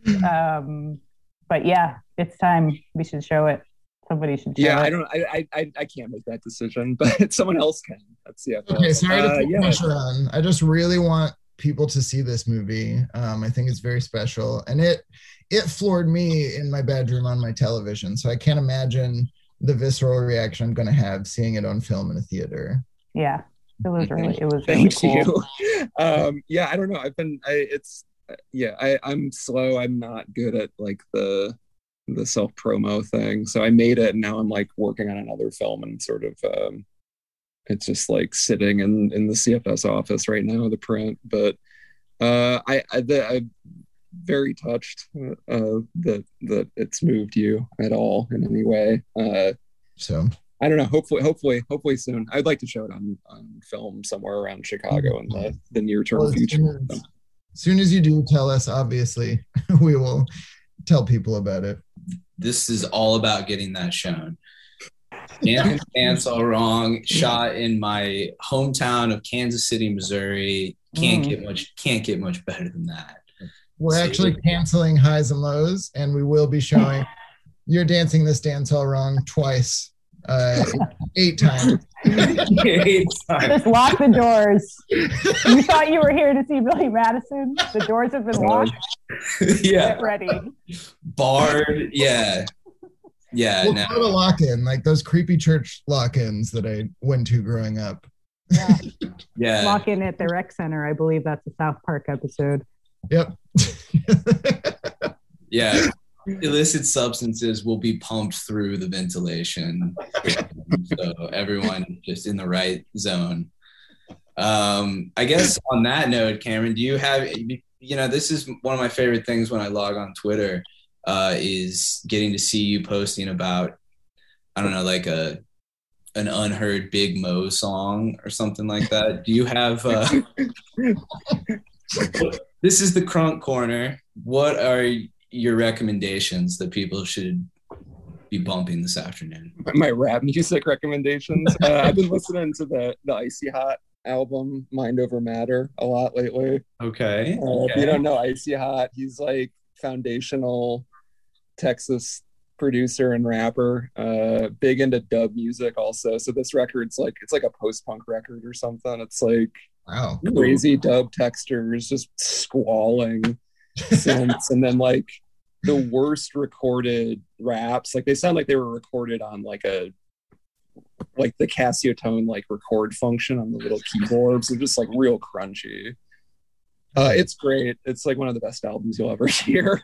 [laughs] Um, but yeah, it's time. We should show it. Somebody should show Yeah, it. I don't. I, I- I, I can't make that decision, [laughs] but someone else can. That's yeah. Okay, sorry to Uh, put yeah. pressure on. I just really want people to see this movie. Um, I think it's very special, and it it floored me in my bedroom on my television. So I can't imagine the visceral reaction I'm going to have seeing it on film in a theater. Yeah, it was really, [laughs] it was really Thank cool. you. [laughs] Um, yeah, I don't know. I've been. I, it's yeah. I, I'm slow. I'm not good at like the the self promo thing. So I made it, and now I'm like working on another film, and sort of. Um, it's just like sitting in in the CFS office right now, the print. But uh, I I the, I'm very touched uh, that that it's moved you at all in any way. Uh, So I don't know. Hopefully, hopefully, hopefully soon. I'd like to show it on, on film somewhere around Chicago in the, the near term well, as, future. soon as, as soon as you do tell us, obviously, [laughs] we will tell people about it. This is all about getting that shown. Dancing [laughs] Dance All Wrong, shot in my hometown of Kansas City, Missouri. Can't Mm. get much can't get much better than that. We're See. actually canceling highs and lows, and we will be showing you're dancing this dance all wrong twice, uh, eight times. Just lock the doors. You thought you were here to see Billy Madison. The doors have been locked. [laughs] yeah. Get ready. Barred. Yeah. Yeah. We'll No. put a lock in, like those creepy church lock ins that I went to growing up. Yeah. [laughs] Yeah. Lock in at the rec center. I believe that's a South Park episode. Yep. [laughs] Yeah. Illicit substances will be pumped through the ventilation. [laughs] so everyone just in the right zone. Um, I guess on that note, Cameron, do you have, you know, this is one of my favorite things when I log on Twitter uh, is getting to see you posting about, I don't know, like a, an unheard Big Moe song or something like that. Do you have, uh, [laughs] this is the crunk corner. What are your recommendations that people should be bumping this afternoon? my rap music recommendations. Uh, I've been listening to the the Icy Hot album Mind Over Matter a lot lately. Okay. Uh, If you don't know Icy Hot, he's like foundational Texas producer and rapper. Uh, big into dub music also. So this record's like it's like a post punk record or something. It's like Wow. Ooh. crazy dub textures, just squalling [laughs] synths, and then like the worst recorded raps. Like they sound like they were recorded on like a like the Casio tone like record function on the little keyboards. They're just like real crunchy. Uh, it's great. It's like one of the best albums you'll ever [laughs] hear.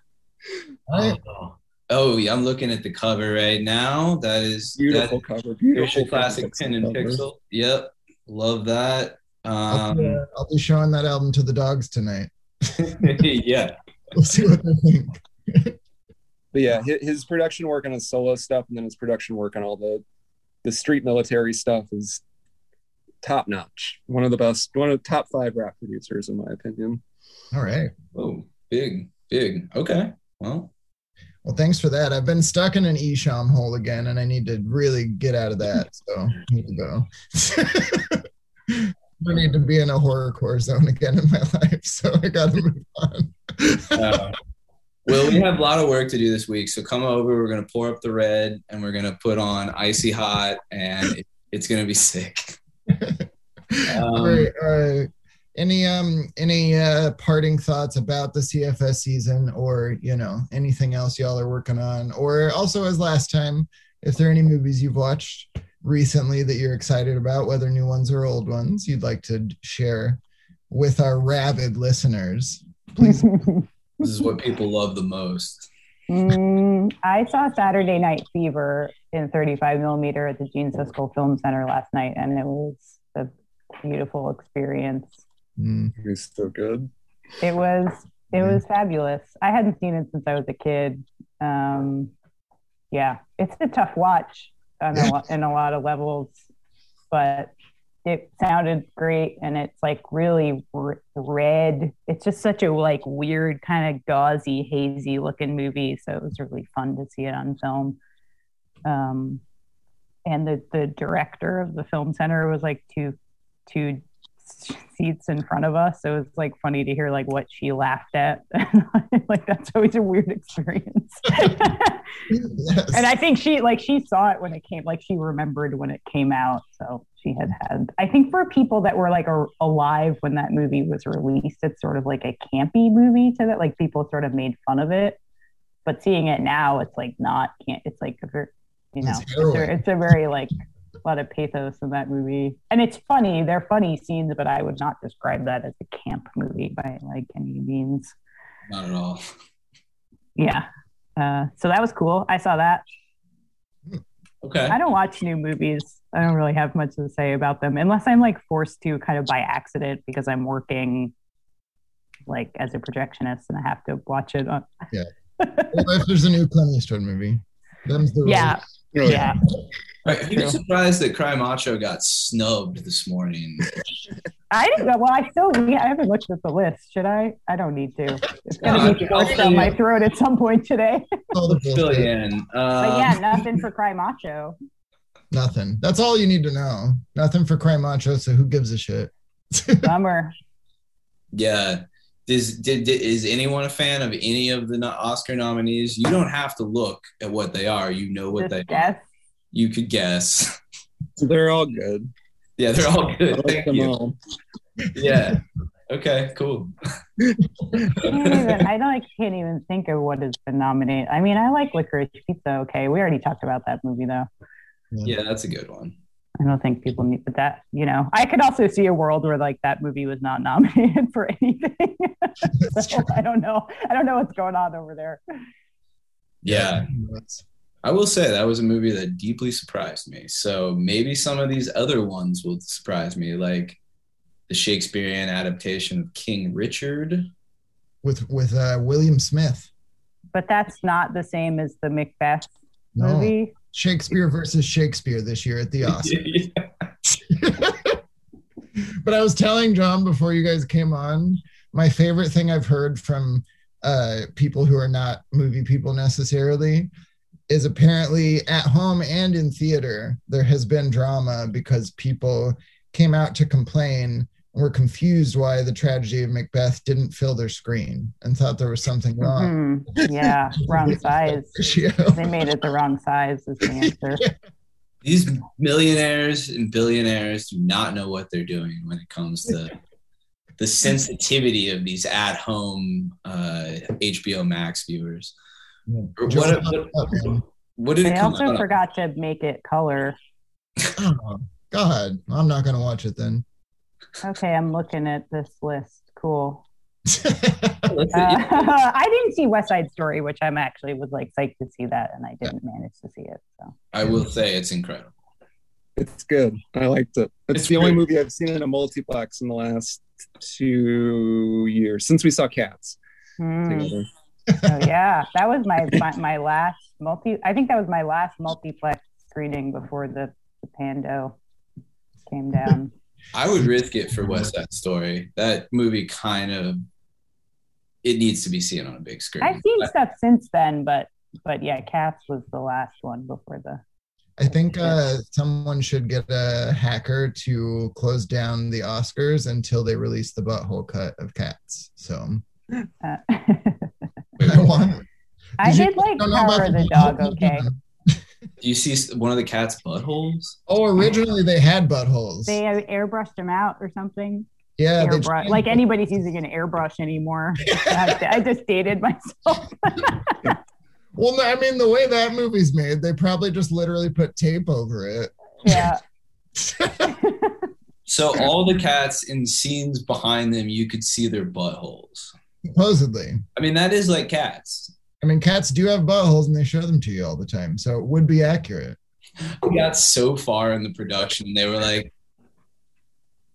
Oh. Oh, yeah, I'm looking at the cover right now. That is Beautiful that, cover. Here's Beautiful your classic pen and cover. pixel. Yep, love that. I'll, Um, be, uh, I'll be showing that album to the dogs tonight. [laughs] yeah, [laughs] We'll see what they think. But yeah, his, his production work on his solo stuff, and then his production work on all the the street military stuff is top notch. One of the best, one of the top five rap producers in my opinion. All right. Oh, big, big. Okay. Well, Well, thanks for that. I've been stuck in an Esham hole again, and I need to really get out of that. [laughs] So I need to go. [laughs] I need to be in a horror core zone again in my [laughs] life. So I got to move on. uh, well, we have a lot of work to do this week. So come over. We're gonna pour up the red, and we're gonna put on icy hot, and it's gonna be sick. [laughs] All Um, right, uh, any um any uh parting thoughts about the CFS season or you know anything else y'all are working on or also as last time if there are any movies you've watched recently that you're excited about whether new ones or old ones you'd like to share with our rabid listeners please [laughs] This is what people love the most. Mm, I saw Saturday Night Fever in 35 millimeter at the Gene Siskel Film Center last night, and it was a beautiful experience. Mm, He's so good. It was it Yeah. was fabulous. I hadn't seen it since I was a kid. Um, yeah, it's a tough watch on a, [laughs] in a lot of levels, but it sounded great, and it's like really r- red. It's just such a like weird kind of gauzy, hazy looking movie. So it was really fun to see it on film. Um, and the the director of the film center was like two two seats in front of us. So it was like funny to hear like what she laughed at. [laughs] like that's always a weird experience. yes. and I think she like she saw it when it came, like she remembered when it came out. So she had had. I think for people that were like a, alive when that movie was released, it's sort of like a campy movie to that. Like people sort of made fun of it, but seeing it now, it's like not can't. It's like a very, you know, It's it's a, it's a very like a lot of pathos in that movie, and it's funny. They're funny scenes, but I would not describe that as a camp movie by like any means. Not at all. Yeah. Uh, so that was cool. I saw that. Okay. I don't watch new movies. I don't really have much to say about them unless I'm like forced to kind of by accident because I'm working like as a projectionist and I have to watch it on [laughs] Well, if there's a new Clint Eastwood movie them's the Yeah. Rules. yeah. All right, who's surprised that Cry Macho got snubbed this morning? I didn't know. Well, I still I haven't looked at the list. Should I? I don't need to. It's gonna be I'll forced fill down my throat at some point today. All the Fill bullshit. you in. But Um, yeah, nothing for Cry Macho. Nothing. That's all you need to know. Nothing for Cry Macho. So who gives a shit? [laughs] Bummer. yeah. Is, did, did- is anyone a fan of any of the Oscar nominees? You don't have to look at what they are. You know what Just they guess. You could guess. They're all good. Yeah, they're all I good. like Thank them you. all. Yeah. Okay, cool. I can't even, I like can't even think of what has been nominated. I mean, I like Licorice Pizza. Okay, we already talked about that movie though. Yeah, that's a good one. I don't think people need, but that you know, I could also see a world where like that movie was not nominated [laughs] for anything. [laughs] So. I don't know. I don't know what's going on over there. Yeah. I will say that was a movie that deeply surprised me. So maybe some of these other ones will surprise me, like the Shakespearean adaptation of King Richard. With with uh, William Smith. But that's not the same as the Macbeth No. movie. Shakespeare versus Shakespeare this year at the [laughs] Oscars. [laughs] but I was telling John before you guys came on, my favorite thing I've heard from uh, people who are not movie people necessarily is apparently at home and in theater there has been drama because people came out to complain and were confused why the tragedy of Macbeth didn't fill their screen and thought there was something wrong. Mhm. Yeah, [laughs] wrong size. They made it the wrong size is the [laughs] answer. These millionaires and billionaires do not know what they're doing when it comes to the sensitivity of these at-home uh, HBO Max viewers. Or Joe, What, what, up, what did it They come also out? on? forgot to make it color. Oh, God, I'm not gonna watch it then. Okay, I'm looking at this list. Cool. [laughs] Uh, [laughs] I didn't see West Side Story, which I'm actually was like psyched to see that, and I didn't manage to see it. So I will say it's incredible. It's good. I liked it. It's, It's the only movie I've seen in a multiplex in the last two years since we saw Cats together. Oh [laughs] yeah, that was my, my my last multi. I think that was my last multiplex screening before the, the Pando came down. I would risk it for West Side Story. That movie kind of it needs to be seen on a big screen. I've seen stuff since then, but but yeah, Cats was the last one before the. I think uh, someone should get a hacker to close down the Oscars until they release the butthole cut of Cats. So Uh, [laughs] I want. I you did like don't Power of the Dog. Okay, cut? Do you see one of the cat's buttholes? Oh, originally they had buttholes. they airbrushed them out or something. yeah, they airbrush, changed like anybody's using an airbrush anymore. [laughs] I, I just dated myself. [laughs] Well, no, I mean the way that movie's made, they probably just literally put tape over it. yeah. [laughs] So all the cats in scenes behind them, you could see their buttholes. Supposedly. I mean, that is like cats. I mean, cats do have buttholes and they show them to you all the time, so it would be accurate. We got so far in the production, they were like,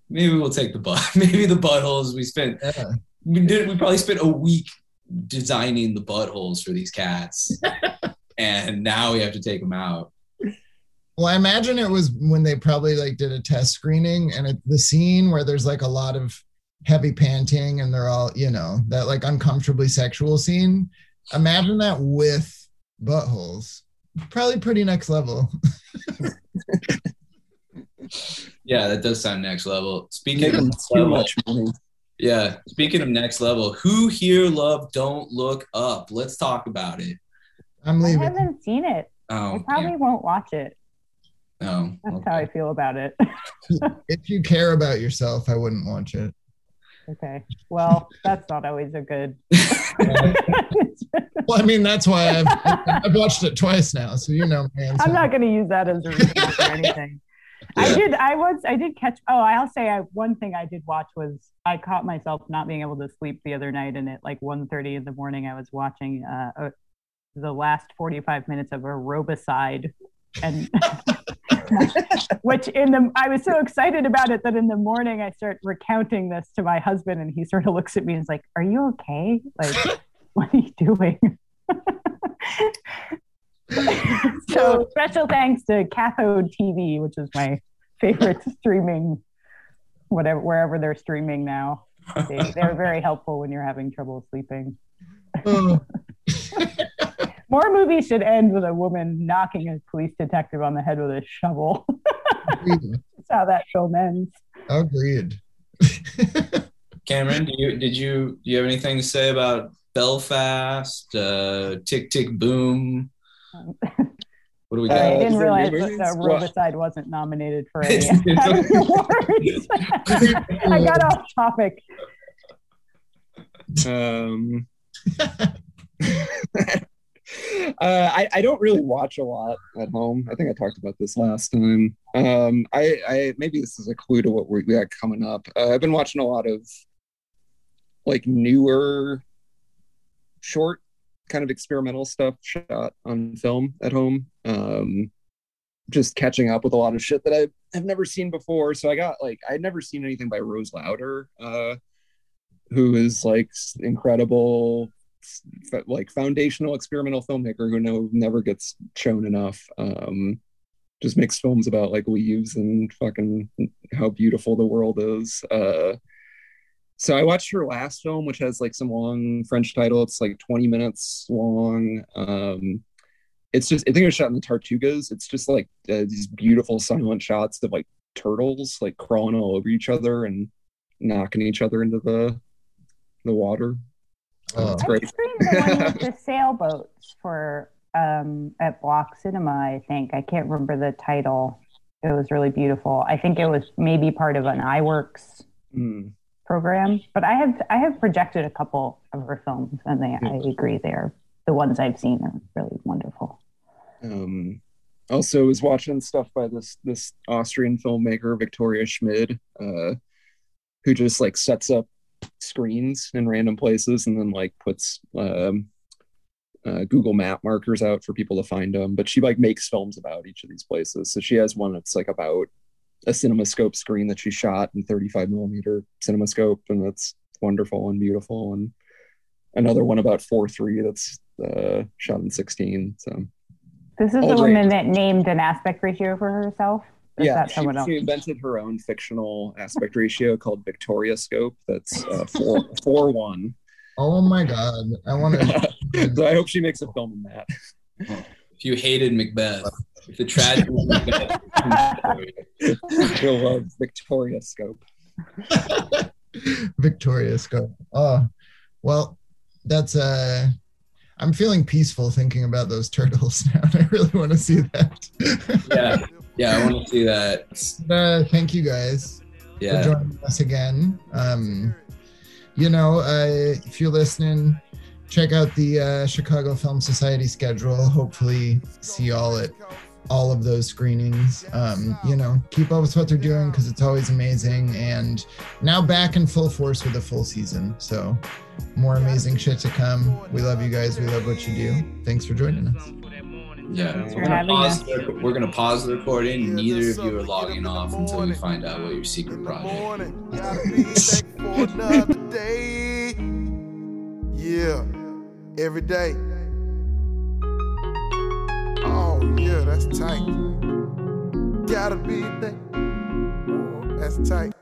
maybe we'll take the butt. [laughs] Maybe the buttholes we spent. Yeah. We did. We probably spent a week designing the buttholes for these cats, [laughs] and now we have to take them out. Well, I imagine it was when they probably like did a test screening and it, the scene where there's like a lot of heavy panting and they're all, you know, that like uncomfortably sexual scene. Imagine that with buttholes. Probably pretty next level. [laughs] Yeah, that does sound next level. Speaking Make of next too level, much money. yeah. Speaking of next level, who here love Don't Look Up? Let's talk about it. I'm leaving. I haven't seen it. Oh, I probably yeah. won't watch it. Oh, That's okay. how I feel about it. [laughs] If you care about yourself, I wouldn't watch it. Okay. Well, that's not always a good. [laughs] Well, I mean, that's why I've, I've watched it twice now, so you know, man. I'm not going to use that as a reason for [laughs] anything. I did. I was. I did catch. Oh, I'll say. I, one thing I did watch was I caught myself not being able to sleep the other night, and at like 1.30 in the morning, I was watching uh, uh, the last 45 minutes of Aerobicide, and [laughs] [laughs] which in the I was so excited about it that in the morning I start recounting this to my husband, and he sort of looks at me and is like, "Are you okay? Like, [laughs] what are you doing?" [laughs] so special thanks to Cathode TV, which is my favorite streaming, whatever wherever they're streaming now. They, they're very helpful when you're having trouble sleeping. Oh. More movies should end with a woman knocking a police detective on the head with a shovel. [laughs] That's how that film ends. Agreed. [laughs] Cameron, do you did you do you have anything to say about Belfast, uh, Tick Tick Boom? [laughs] What do we Uh, I didn't realize movies? that What? Robicide wasn't nominated for any Academy awards. I got off topic. Um, uh, I, I don't really watch a lot at home. I think I talked about this last time. Um, I, I maybe this is a clue to what we got coming up. Uh, I've been watching a lot of like newer, short, kind of experimental stuff shot on film at home. Um, just catching up with a lot of shit that I have never seen before. So I got like I'd never seen anything by Rose Lowder. Uh, who is like incredible like foundational experimental filmmaker who no never gets shown enough um just makes films about like leaves and fucking how beautiful the world is uh so i watched her last film which has like some long french title it's like 20 minutes long um it's just I think it was shot in the Tortugas. It's just like uh, these beautiful silent shots of like turtles like crawling all over each other and knocking each other into the the water. Oh. It's I great. screened the one with the sailboats for um, at Block Cinema. I think I can't remember the title. It was really beautiful. I think it was maybe part of an Eyeworks Mm. program. But I have I have projected a couple of her films, and they I agree they're the ones I've seen are really wonderful. Um, also was watching stuff by this this Austrian filmmaker Viktoria Schmid, uh, who just like sets up screens in random places and then like puts um, uh, Google Map markers out for people to find them. But she like makes films about each of these places. So she has one that's like about a CinemaScope screen that she shot in 35 millimeter CinemaScope, and that's wonderful and beautiful. And another one about 4.3 that's uh, shot in 16. So This is Oh, the great. woman that named an aspect ratio for herself. Or yeah, that she, someone else? she invented her own fictional aspect ratio called Viktoria Scope. That's uh, four four one. Oh my god. I want to so I hope she makes a film in that. If you hated Macbeth, if the tragedy of Macbeth, [laughs] She'll love Viktoria Scope. [laughs] Viktoria scope. Oh, well, that's uh I'm feeling peaceful thinking about those turtles [laughs] now. I really want to see that. yeah, yeah, I want to see that. uh, thank you guys for joining us again. Um, you know, uh, if you're listening, check out the uh, Chicago Film Society schedule. Hopefully, see y'all at all of those screenings. Um, you know, keep up with what they're doing because it's always amazing. And now back in full force with a full season. So, more amazing shit to come. We love you guys. We love what you do. Thanks for joining us. Yeah. Thanks We're gonna, pause the, we're gonna pause the recording. Neither of you are logging off until we find out what your secret project. Morning, [laughs] gotta be thankful for another day. Yeah, every day. Oh yeah, that's tight. Gotta be thankful. That's tight.